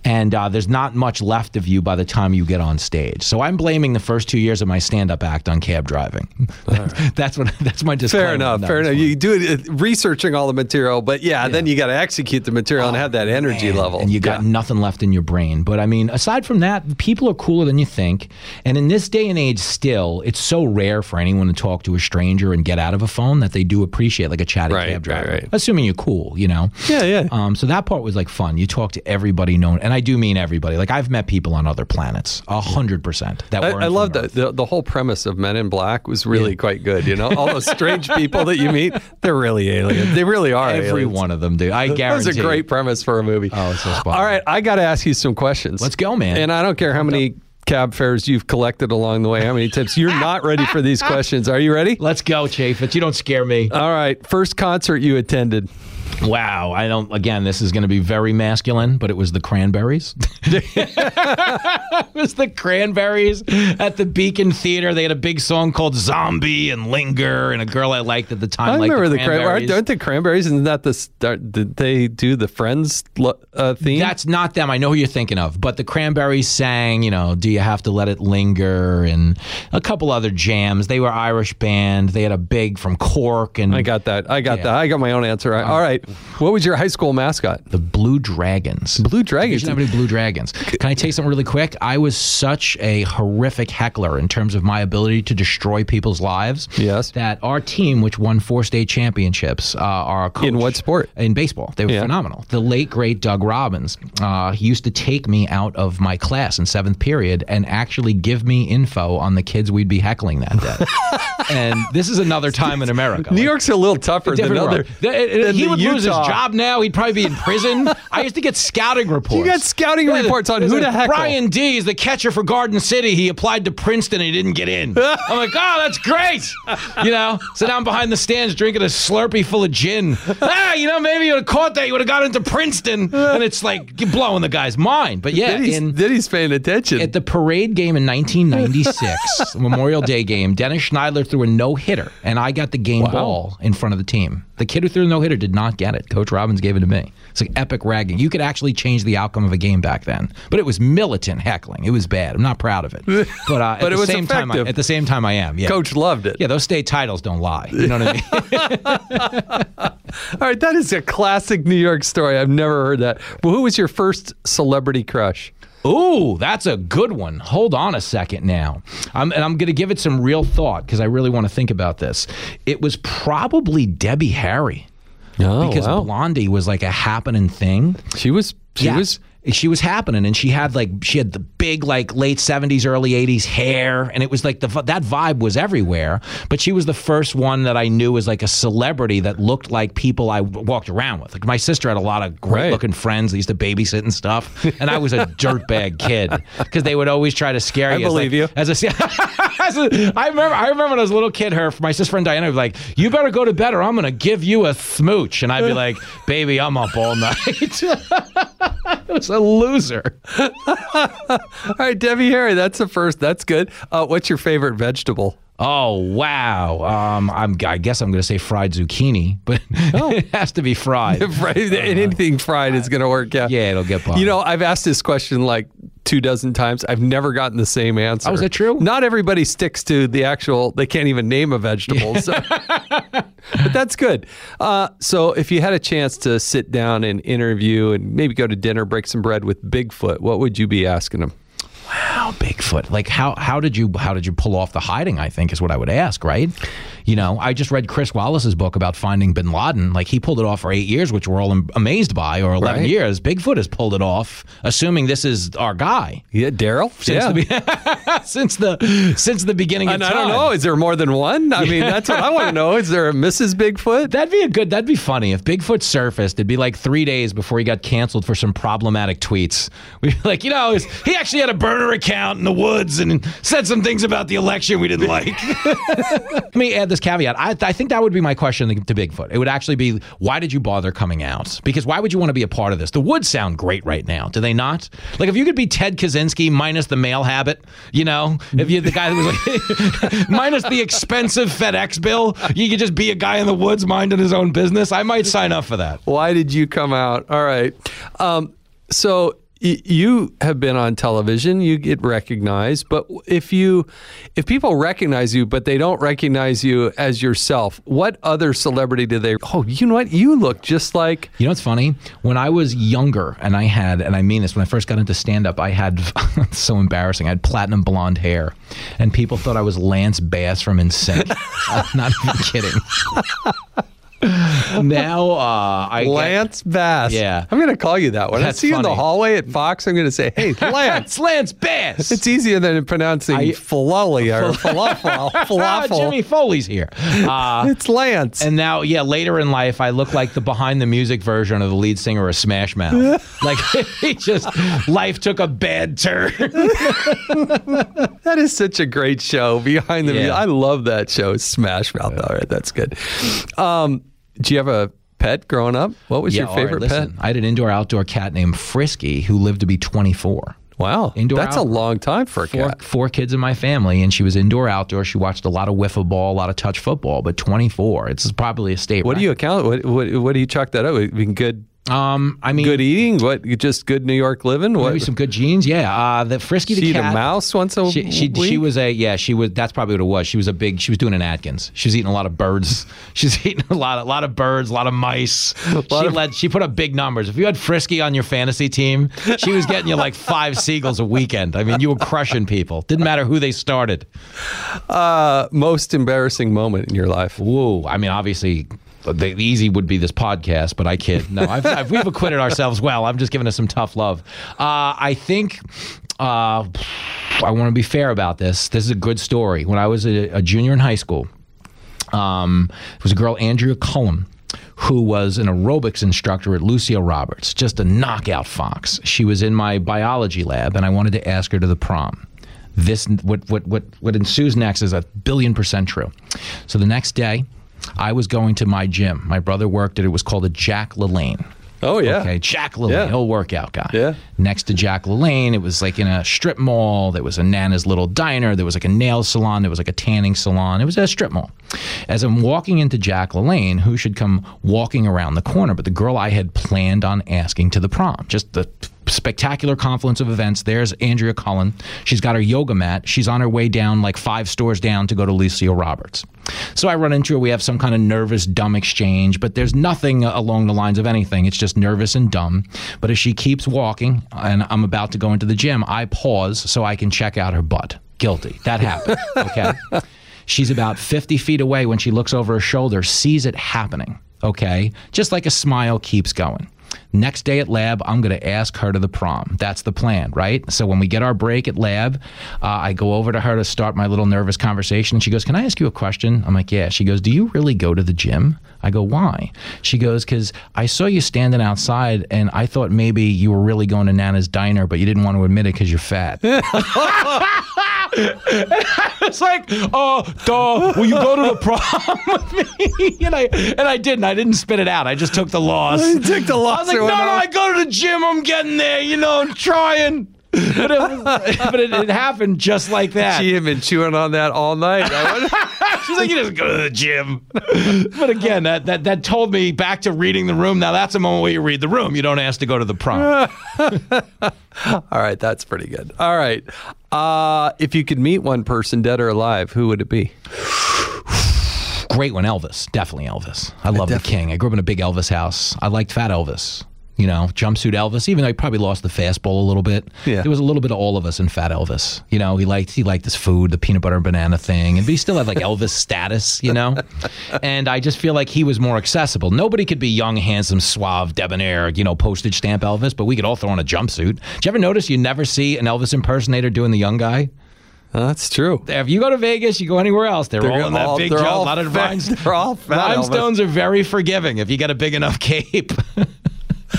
and uh, there's not much left of you by the time you get on stage. So I'm blaming the first two years of my stand-up act on cab driving. that's what that's my disclaimer. Fair enough. Fair enough. fine. You do it uh, researching all the material, but yeah, then you got to execute the material and have that energy Man, level. And you got Yeah. nothing left in your brain. But I mean, aside from that, people are cooler than you think. And in this day and age, still, it's so rare for anyone to talk to a stranger and get out of a phone that they do appreciate like a chatty Right, cab driver. right. Assuming you're cool, you know? Yeah, yeah. Um, so that part was like fun. You talk to everybody known, and I do mean everybody. Like I've met people on other planets, a hundred percent. That I, I love that the, the whole premise of Men in Black was really quite good. You know, all those strange people that you meet, they're really aliens. They really are. Every aliens. one of them, dude. I guarantee. That was a great premise for a movie. Oh, it's so spot All right, I got to ask you some questions. Let's go, man. And I don't care how many cab fares you've collected along the way, how many tips. You're not ready for these questions. Are you ready? Let's go, Chaffetz. You don't scare me. All right. First concert you attended. Wow, I don't. Again, this is going to be very masculine, but it was the Cranberries. it was the Cranberries at the Beacon Theater. They had a big song called "Zombie" and "Linger," and a girl I liked at the time. I remember the, cranberries. Aren't the cranberries? Isn't that the start? Did they do the Friends uh, theme? That's not them. I know who you're thinking of. But the Cranberries sang, you know, Do You Have to Let It Linger and a couple other jams. They were Irish band. They had a big from Cork and I got that. I got Yeah. that. I got my own answer. All right. What was your high school mascot? the Blue Dragons. Blue Dragons. You didn't have any Blue Dragons. Can I tell you something really quick? I was such a horrific heckler in terms of my ability to destroy people's lives. Yes. That our team, which won four state championships, uh, our coach, In what sport? In baseball. They were Yeah. phenomenal. The late great Doug Robbins, uh, he used to take me out of my class in seventh period and actually give me info on the kids we'd be heckling that day. and this is another time in America. New York's a little tougher than other. world. The- than he would lose his job now. He'd probably be in prison. I used to get scouting reports. You got scouting Yeah, reports on who to heckle. Brian D is the catcher for Garden City. He applied to Princeton and he didn't get in. I'm like, oh, that's great. You know, so now I'm behind the stands drinking a Slurpee full of gin. Ah, you know, maybe you would have caught that. You would have got into Princeton. And it's like blowing the guy's mind. But yeah, Did he, in, did he's paying attention? at the parade game in 1996, Memorial Day game, Dennis Schneidler threw a no hitter, and I got the game ball in front of the team. The kid who threw the no hitter did not get it. Coach Robbins gave it to me. It's like epic ragging. You could actually change the outcome of a game back then, but it was militant heckling. It was bad. I'm not proud of it, but uh, But at the same time, I, at the same time, I am. Yeah, Coach loved it. Yeah, those state titles don't lie. You know what I mean? All right, that is a classic New York story. I've never heard that. Well, who was your first celebrity crush? Ooh, that's a good one. Hold on a second now. I'm, and I'm going to give it some real thought because I really want to think about this. It was probably Debbie Harry Oh, because wow. Blondie was like a happening thing. She was. She Yeah. was. She was happening and she had like she had the big like late 70s early 80s hair and it was like the that vibe was everywhere but she was the first one that i knew was like a celebrity that looked like people i walked around with like my sister had a lot of great Right. looking friends they used to babysit and stuff and i was a dirtbag kid because they would always try to scare I you as, believe like- you. as a, as a I remember I remember when I was a little kid her my sister friend Diana would be like you better go to bed or I'm gonna give you a smooch and I'd be like baby I'm up all night I was a loser All right, Debbie Harry, that's the first. That's good. Uh, what's your favorite vegetable? Oh wow! Um, I'm, I guess I'm going to say fried zucchini, but it has to be fried. Right, anything fried is going to work. Yeah, Yeah, it'll get by. You know, I've asked this question like two dozen times. I've never gotten the same answer. Oh, is that true? Not everybody sticks to the actual. They can't even name a vegetable. So. but that's good. Uh, so, if you had a chance to sit down and interview and maybe go to dinner, break some bread with Bigfoot, what would you be asking him? Wow, Bigfoot! Like how how did you how did you pull off the hiding? I think is what I would ask, right? You know, I just read Chris Wallace's book about finding Bin Laden. Like he pulled it off for eight years, which we're all amazed by, or eleven Right. years. Bigfoot has pulled it off, assuming this is our guy Yeah, Daryl. since Yeah. the since the since the beginning of and time. I don't know. Is there more than one? I mean, that's what I want to know. Is there a Mrs. Bigfoot? That'd be a good. That'd be funny if Bigfoot surfaced. It'd be like three days before he got canceled for some problematic tweets. We'd be like, you know, he actually had a burner account in the woods and said some things about the election we didn't like. Let me add this caveat. I, I think that would be my question to Bigfoot. It would actually be, why did you bother coming out? Because why would you want to be a part of this? The woods sound great right now, do they not? Like if you could be Ted Kaczynski minus the mail habit, you know, if you're the guy that was like minus the expensive FedEx bill, you could just be a guy in the woods minding his own business. I might sign up for that. Why did you come out? All right. Um, so y- you have been on television. You get recognized, but if you, if people recognize you, but they don't recognize you as yourself, what other celebrity do they? Oh, you know what? You look just like. You know what's funny? When I was younger, and I had, and I mean this, when I first got into stand up, I had so embarrassing. I had platinum blonde hair, and people thought I was Lance Bass from NSYNC. I'm not even kidding. now uh, I get- Lance Bass. Yeah. I'm going to call you that. When That's I see you in the hallway at Fox, I'm going to say, "Hey, Lance." Lance Bass. it's easier than pronouncing I- falafel or falafel. Falafel. Jimmy Failla's here. Uh, It's Lance. and now, yeah, later in life, I look like the behind the music version of the lead singer of Smash Mouth. like he just life took a bad turn. That is such a great show. Behind the, Yeah. I love that show. Smash Mouth. All right, that's good. Um, do you have a pet growing up? What was your all right, favorite listen, pet? I had an indoor outdoor cat named Frisky who lived to be 24. Wow, Indoor that's a long time for a Four, cat. four kids in my family, and she was indoor outdoor. She watched a lot of wiffle ball, a lot of touch football, but 24. It's probably a state What do you account? What, what what do you chalk that up? I mean, good Um, I mean, good eating. What just good New York living? What maybe some good genes. Yeah, uh, the Frisky the she eat cat. a mouse once a She, she, week? she was a yeah she was that's probably what it was she was a big she was doing an Atkins she was eating a lot of birds she's eating a lot a lot of birds a lot of mice she of- led she put up big numbers if you had Frisky on your fantasy team she was getting you like five seagulls a weekend I mean you were crushing people didn't matter who they started uh, most embarrassing moment in your life. whoa I mean obviously the easy would be this podcast, but I can't. No, I've, I've, we've acquitted ourselves well. I'm just giving us some tough love. Uh, I think uh, I want to be fair about this. This is a good story. When I was a, a junior in high school, um, there was a girl, Andrea Cullen, who was an aerobics instructor at Lucille Roberts, just a knockout fox. She was in my biology lab, and I wanted to ask her to the prom. This what what what what ensues next is a billion percent true. So the next day, I was going to my gym. My brother worked at it was called a Jack LaLanne. Oh yeah. Okay, Jack LaLanne, Yeah. old workout guy. Yeah. Next to Jack LaLanne, it was like in a strip mall. There was a Nana's Little Diner. There was like a nail salon. There was like a tanning salon. It was a strip mall. As I'm walking into Jack LaLanne, who should come walking around the corner? But the girl I had planned on asking to the prom. Just the spectacular confluence of events. There's Andrea Cullen. She's got her yoga mat. She's on her way down like five stores down to go to Lucille Roberts. So I run into her. We have some kind of nervous, dumb exchange, but there's nothing uh, along the lines of anything. It's just nervous and dumb. But as she keeps walking and I'm about to go into the gym, I pause so I can check out her butt. Guilty. That happened. Okay. She's about 50 feet away when she looks over her shoulder, sees it happening. Okay. Just like a smile keeps going. Next day at lab, I'm going to ask her to the prom. That's the plan, right? So when we get our break at lab, uh, I go over to her to start my little nervous conversation. She goes, Can I ask you a question? I'm like, Yeah. She goes, Do you really go to the gym? I go, Why? She goes, Because I saw you standing outside and I thought maybe you were really going to Nana's diner, but you didn't want to admit it because you're fat. it's like, oh, duh, will you go to the prom with me? and I and I didn't. I didn't spit it out. I just took the loss. You took the loss I was like, no, no. I go to the gym. I'm getting there. You know, I'm trying. But it, was, but it, it happened just like that. She had been chewing on that all night. She's like, you just go to the gym. but again, that, that that told me back to reading the room. Now that's a moment where you read the room. You don't ask to go to the prom. all right, that's pretty good. All right. Uh, if you could meet one person, dead or alive, who would it be? Great one, Elvis. Definitely Elvis. I love the King. I grew up in a big Elvis house. I liked Fat Elvis. You know, jumpsuit Elvis. Even though he probably lost the fastball a little bit. Yeah. There was a little bit of all of us in Fat Elvis. You know, he liked he liked his food, the peanut butter and banana thing, and but he still had like Elvis status. You know, and I just feel like he was more accessible. Nobody could be young, handsome, suave, debonair. You know, postage stamp Elvis, but we could all throw on a jumpsuit. Did you ever notice you never see an Elvis impersonator doing the young guy? Uh, that's true. If you go to Vegas, you go anywhere else, they're, They're all in that all- big jump. A lot of rhinestones. they're all fat Elvis. Rhinestones are very forgiving if you get a big enough cape.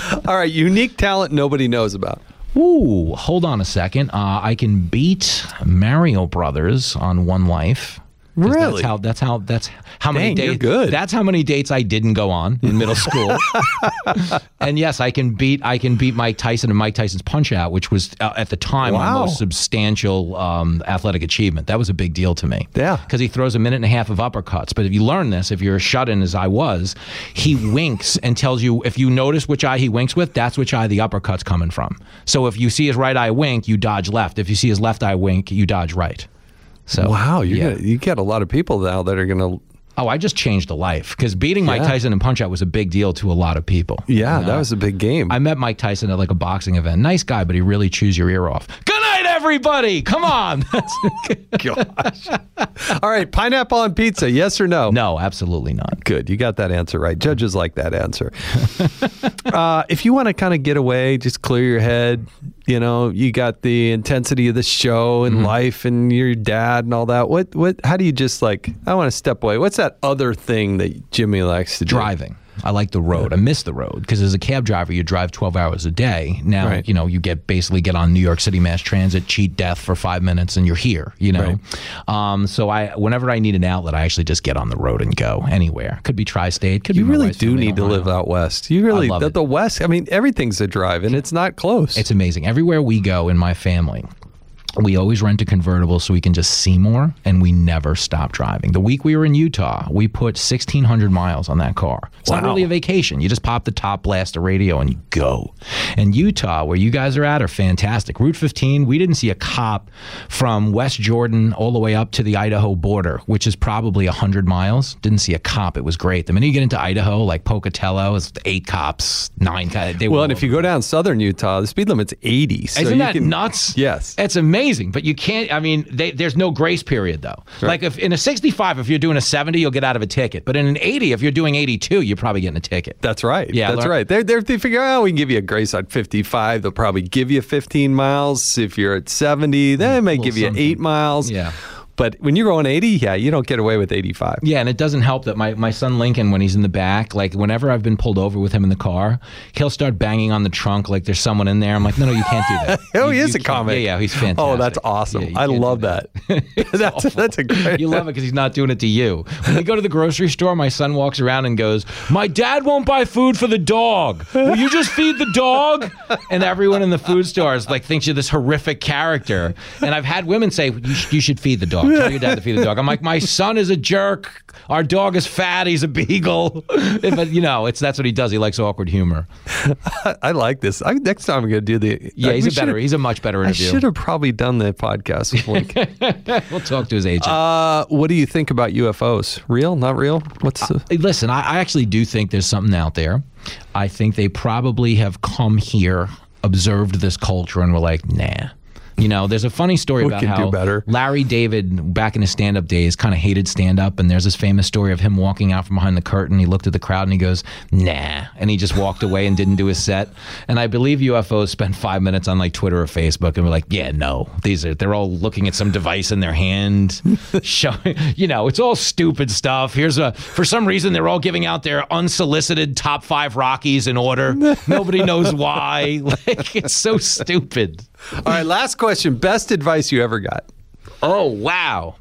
All right, unique talent nobody knows about. Ooh, hold on a second. Uh, I can beat Mario Brothers on One Life. Really? That's how. That's how. That's how many Dang, you're dates. good. That's how many dates I didn't go on in middle school. and yes, I can beat. I can beat Mike Tyson and Mike Tyson's Punch Out, which was uh, at the time my most substantial um, athletic achievement. That was a big deal to me. Yeah. because he throws a minute and a half of uppercuts. But if you learn this, if you're a shut in as I was, he winks and tells you if you notice which eye he winks with, that's which eye the uppercut's coming from. So if you see his right eye wink, you dodge left. If you see his left eye wink, you dodge right. So Wow, you yeah. you got a lot of people now that are gonna. Oh, I just changed a life because beating Mike Yeah. Tyson and Punch Out was a big deal to a lot of people. Yeah, You know, that was a big game. I met Mike Tyson at like a boxing event. Nice guy, but he really chews your ear off. Good everybody. Come on. Gosh. All right, pineapple on pizza, yes or no? no, absolutely not. Good, you got that answer right. Judges like that answer. uh, if you want to kind of get away, just clear your head. You know, you got the intensity of the show and Mm-hmm. life, and your dad and all that. What? What? How do you just like? I want to step away. What's that other thing that Jimmy likes to do? driving. I like the road. I miss the road because as a cab driver, you drive 12 hours a day. Now, Right. you know, you get basically get on New York City mass transit, cheat death for five minutes, and you're here. You know, um, so I whenever I need an outlet, I actually just get on the road and go anywhere. Could be tri-state. Could You be really do need to Ohio. live out west. You really love the, it. the west. I mean, everything's a drive, and it's not close. It's amazing. Everywhere we go in my family, we always rent a convertible so we can just see more, and we never stop driving. The week we were in Utah, we put 1,600 miles on that car. It's not really a vacation. You just pop the top, blast the radio, and you go. And Utah, where you guys are at, are fantastic. Route 15, we didn't see a cop from West Jordan all the way up to the Idaho border, which is probably 100 miles. Didn't see a cop. It was great. The minute you get into Idaho, like Pocatello, it's eight cops, nine cops. They well, and if you go down southern Utah, the speed limit's 80. So isn't you that can- nuts? Yes. It's amazing, but you can't. I mean, they, there's no grace period though. Like if in a 65, if you're doing a 70, you'll get out of a ticket. But in an 80, if you're doing 82, you're probably getting a ticket. That's right. Yeah, that's learn- right. They're, they're, they figure, oh, we can give you a grace on 55. They'll probably give you 15 miles. If you're at 70, they mm, may give you something. eight miles. Yeah. But when you're going 80, yeah, you don't get away with 85. Yeah, and it doesn't help that my, my son Lincoln, when he's in the back, like whenever I've been pulled over with him in the car, he'll start banging on the trunk like there's someone in there. I'm like, no, no, you can't do that. Oh, You- he is you a comic. Yeah, yeah, he's fantastic. Oh, that's awesome. Yeah, I love that. that's, that's a great. You love it because he's not doing it to you. When we go to the grocery store, my son walks around and goes, "My dad won't buy food for the dog. Will you just feed the dog?" And everyone in the food store is like thinks you're this horrific character. And I've had women say, "You, sh- you should feed the dog. Tell your dad to feed the dog." I'm like, "My son is a jerk. Our dog is fat. He's a beagle." but you know, it's that's what he does. He likes awkward humor. I like this. I, next time I'm going to do the. Yeah, he's a better. He's a much better I interview. should have probably done the podcast with Link. We'll talk to his agent. uh, what do you think about UFOs? Real? Not real? What's the. Hey, Listen, I, I actually do think there's something out there. I think they probably have come here, observed this culture, and were like, nah. You know, there's a funny story We about can do how better. Larry David, back in his stand up days, kind of hated stand up. And there's this famous story of him walking out from behind the curtain. He looked at the crowd and he goes, nah. And he just walked away and didn't do his set. And I believe UFOs spent five minutes on like Twitter or Facebook and were like, yeah, no, these are, they're all looking at some device in their hand, showing, you know, it's all stupid stuff. Here's a, for some reason, they're all giving out their unsolicited top five Rockies in order. Nobody knows why. Like, it's so stupid. All right, last question. Best advice you ever got? Oh, wow.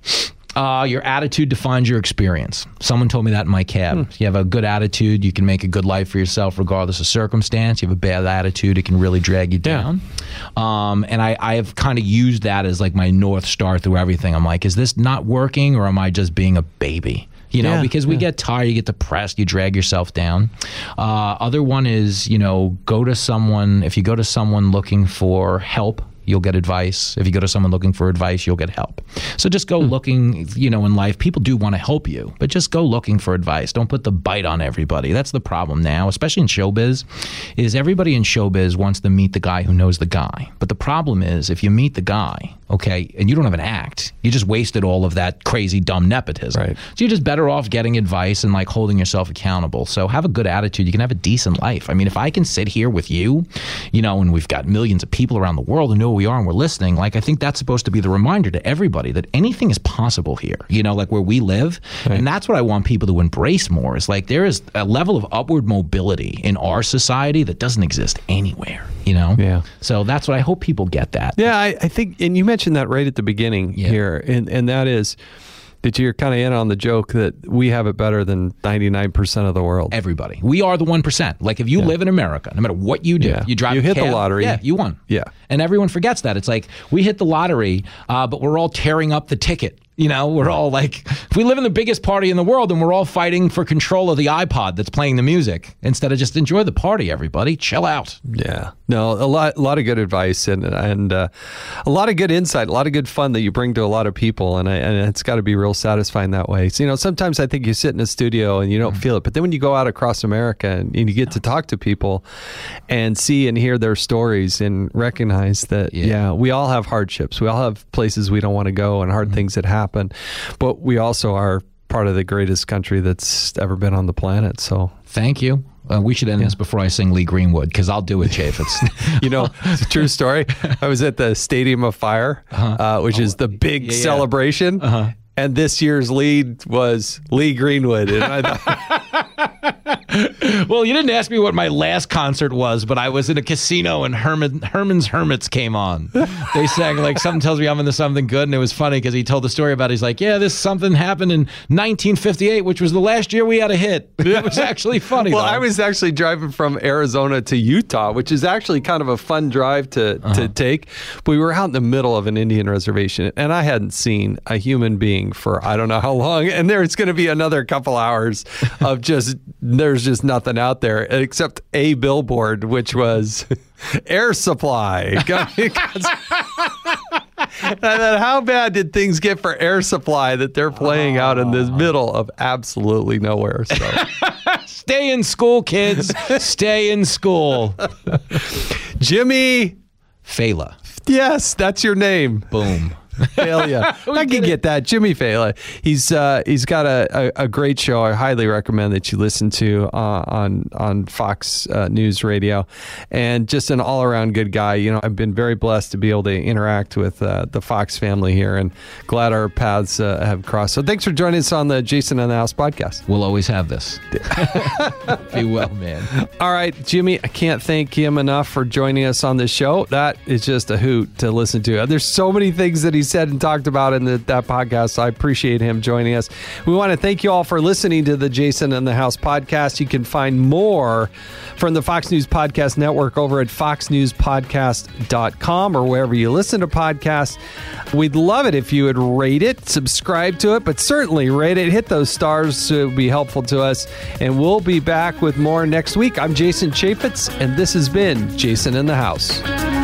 Uh, your attitude defines your experience. Someone told me that in my cab. If you have a good attitude, you can make a good life for yourself regardless of circumstance. You have a bad attitude, it can really drag you down. Um, and I, I have kind of used that as like my North Star through everything. I'm like, is this not working or am I just being a baby? You know, Yeah, because we get tired, you get depressed, you drag yourself down. Uh, other one is, you know, go to someone, if you go to someone looking for help, you'll get advice. If you go to someone looking for advice, you'll get help. So just go hmm. looking, you know, in life, people do want to help you, but just go looking for advice. Don't put the bite on everybody. That's the problem now, especially in showbiz, is everybody in showbiz wants to meet the guy who knows the guy. But the problem is if you meet the guy, okay, and you don't have an act, you just wasted all of that crazy dumb nepotism. Right. So you're just better off getting advice and like holding yourself accountable. So have a good attitude. You can have a decent life. I mean, if I can sit here with you, you know, and we've got millions of people around the world who know we are and we're listening, like I think that's supposed to be the reminder to everybody that anything is possible here, you know, like where we live. And that's what I want people to embrace more is like there is a level of upward mobility in our society that doesn't exist anywhere, you know? Yeah. So that's what I hope people get that. Yeah, I, I think, and you mentioned that right at the beginning Yeah. here, and and that is that you're kind of in on the joke that we have it better than 99% of the world. Everybody. We are the 1%. Like if you live in America, no matter what you do, Yeah. you drive You hit the lottery. Yeah, you won. Yeah. And everyone forgets that. It's like we hit the lottery, uh, but we're all tearing up the ticket. You know, we're all like, if we live in the biggest party in the world and we're all fighting for control of the iPod that's playing the music instead of just enjoy the party, everybody. Chill out. Yeah, no, a lot, a lot of good advice and and uh, a lot of good insight, a lot of good fun that you bring to a lot of people, and I, and it's got to be real satisfying that way. So, you know, sometimes I think you sit in a studio and you don't feel it, but then when you go out across America and, and you get to talk to people and see and hear their stories and recognize that Yeah. yeah, we all have hardships, we all have places we don't want to go and hard things that happen, but we also are part of the greatest country that's ever been on the planet. So Thank you. Uh, we should end this before I sing Lee Greenwood because I'll do it, Chaffetz. You know, it's a true story. I was at the Stadium of Fire, uh which is the big yeah, yeah. celebration. And this year's lead was Lee Greenwood. And I thought, Well, you didn't ask me what my last concert was, but I was in a casino and Herman Herman's Hermits came on. They sang like something tells me I'm into something good, and it was funny because he told the story about. It. He's like, yeah, this something happened in 1958, which was the last year we had a hit. It was actually funny. well, though. I was actually driving from Arizona to Utah, which is actually kind of a fun drive to, to uh-huh. take. But we were out in the middle of an Indian reservation, and I hadn't seen a human being for I don't know how long. And there there's going to be another couple hours of just, there's just nothing out there except a billboard, which was air supply. And I thought, how bad did things get for air supply that they're playing out in the ah. middle of absolutely nowhere? So. Stay in school, kids. Stay in school. Jimmy, Failla. yes, that's your name. Boom. Failure. I can get that. Jimmy Failla. He's uh, he's got a, a, a great show. I highly recommend that you listen to uh, on on Fox uh, News Radio, and just an all around good guy. You know, I've been very blessed to be able to interact with uh, the Fox family here, and glad our paths uh, have crossed. So thanks for joining us on the Jason and the House podcast. We'll always have this. Be well, man. All right, Jimmy, I can't thank him enough for joining us on this show. That is just a hoot to listen to. There's so many things that he said and talked about in the, that podcast. So I appreciate him joining us. We want to thank you all for listening to the Jason and the House podcast. You can find more from the Fox News Podcast Network over at foxnewspodcast.com or wherever you listen to podcasts. We'd love it if you would rate it, subscribe to it, but certainly rate it. Hit those stars. So It would be helpful to us. And we'll be back with more next week. I'm Jason Chaffetz, and this has been Jason in the House.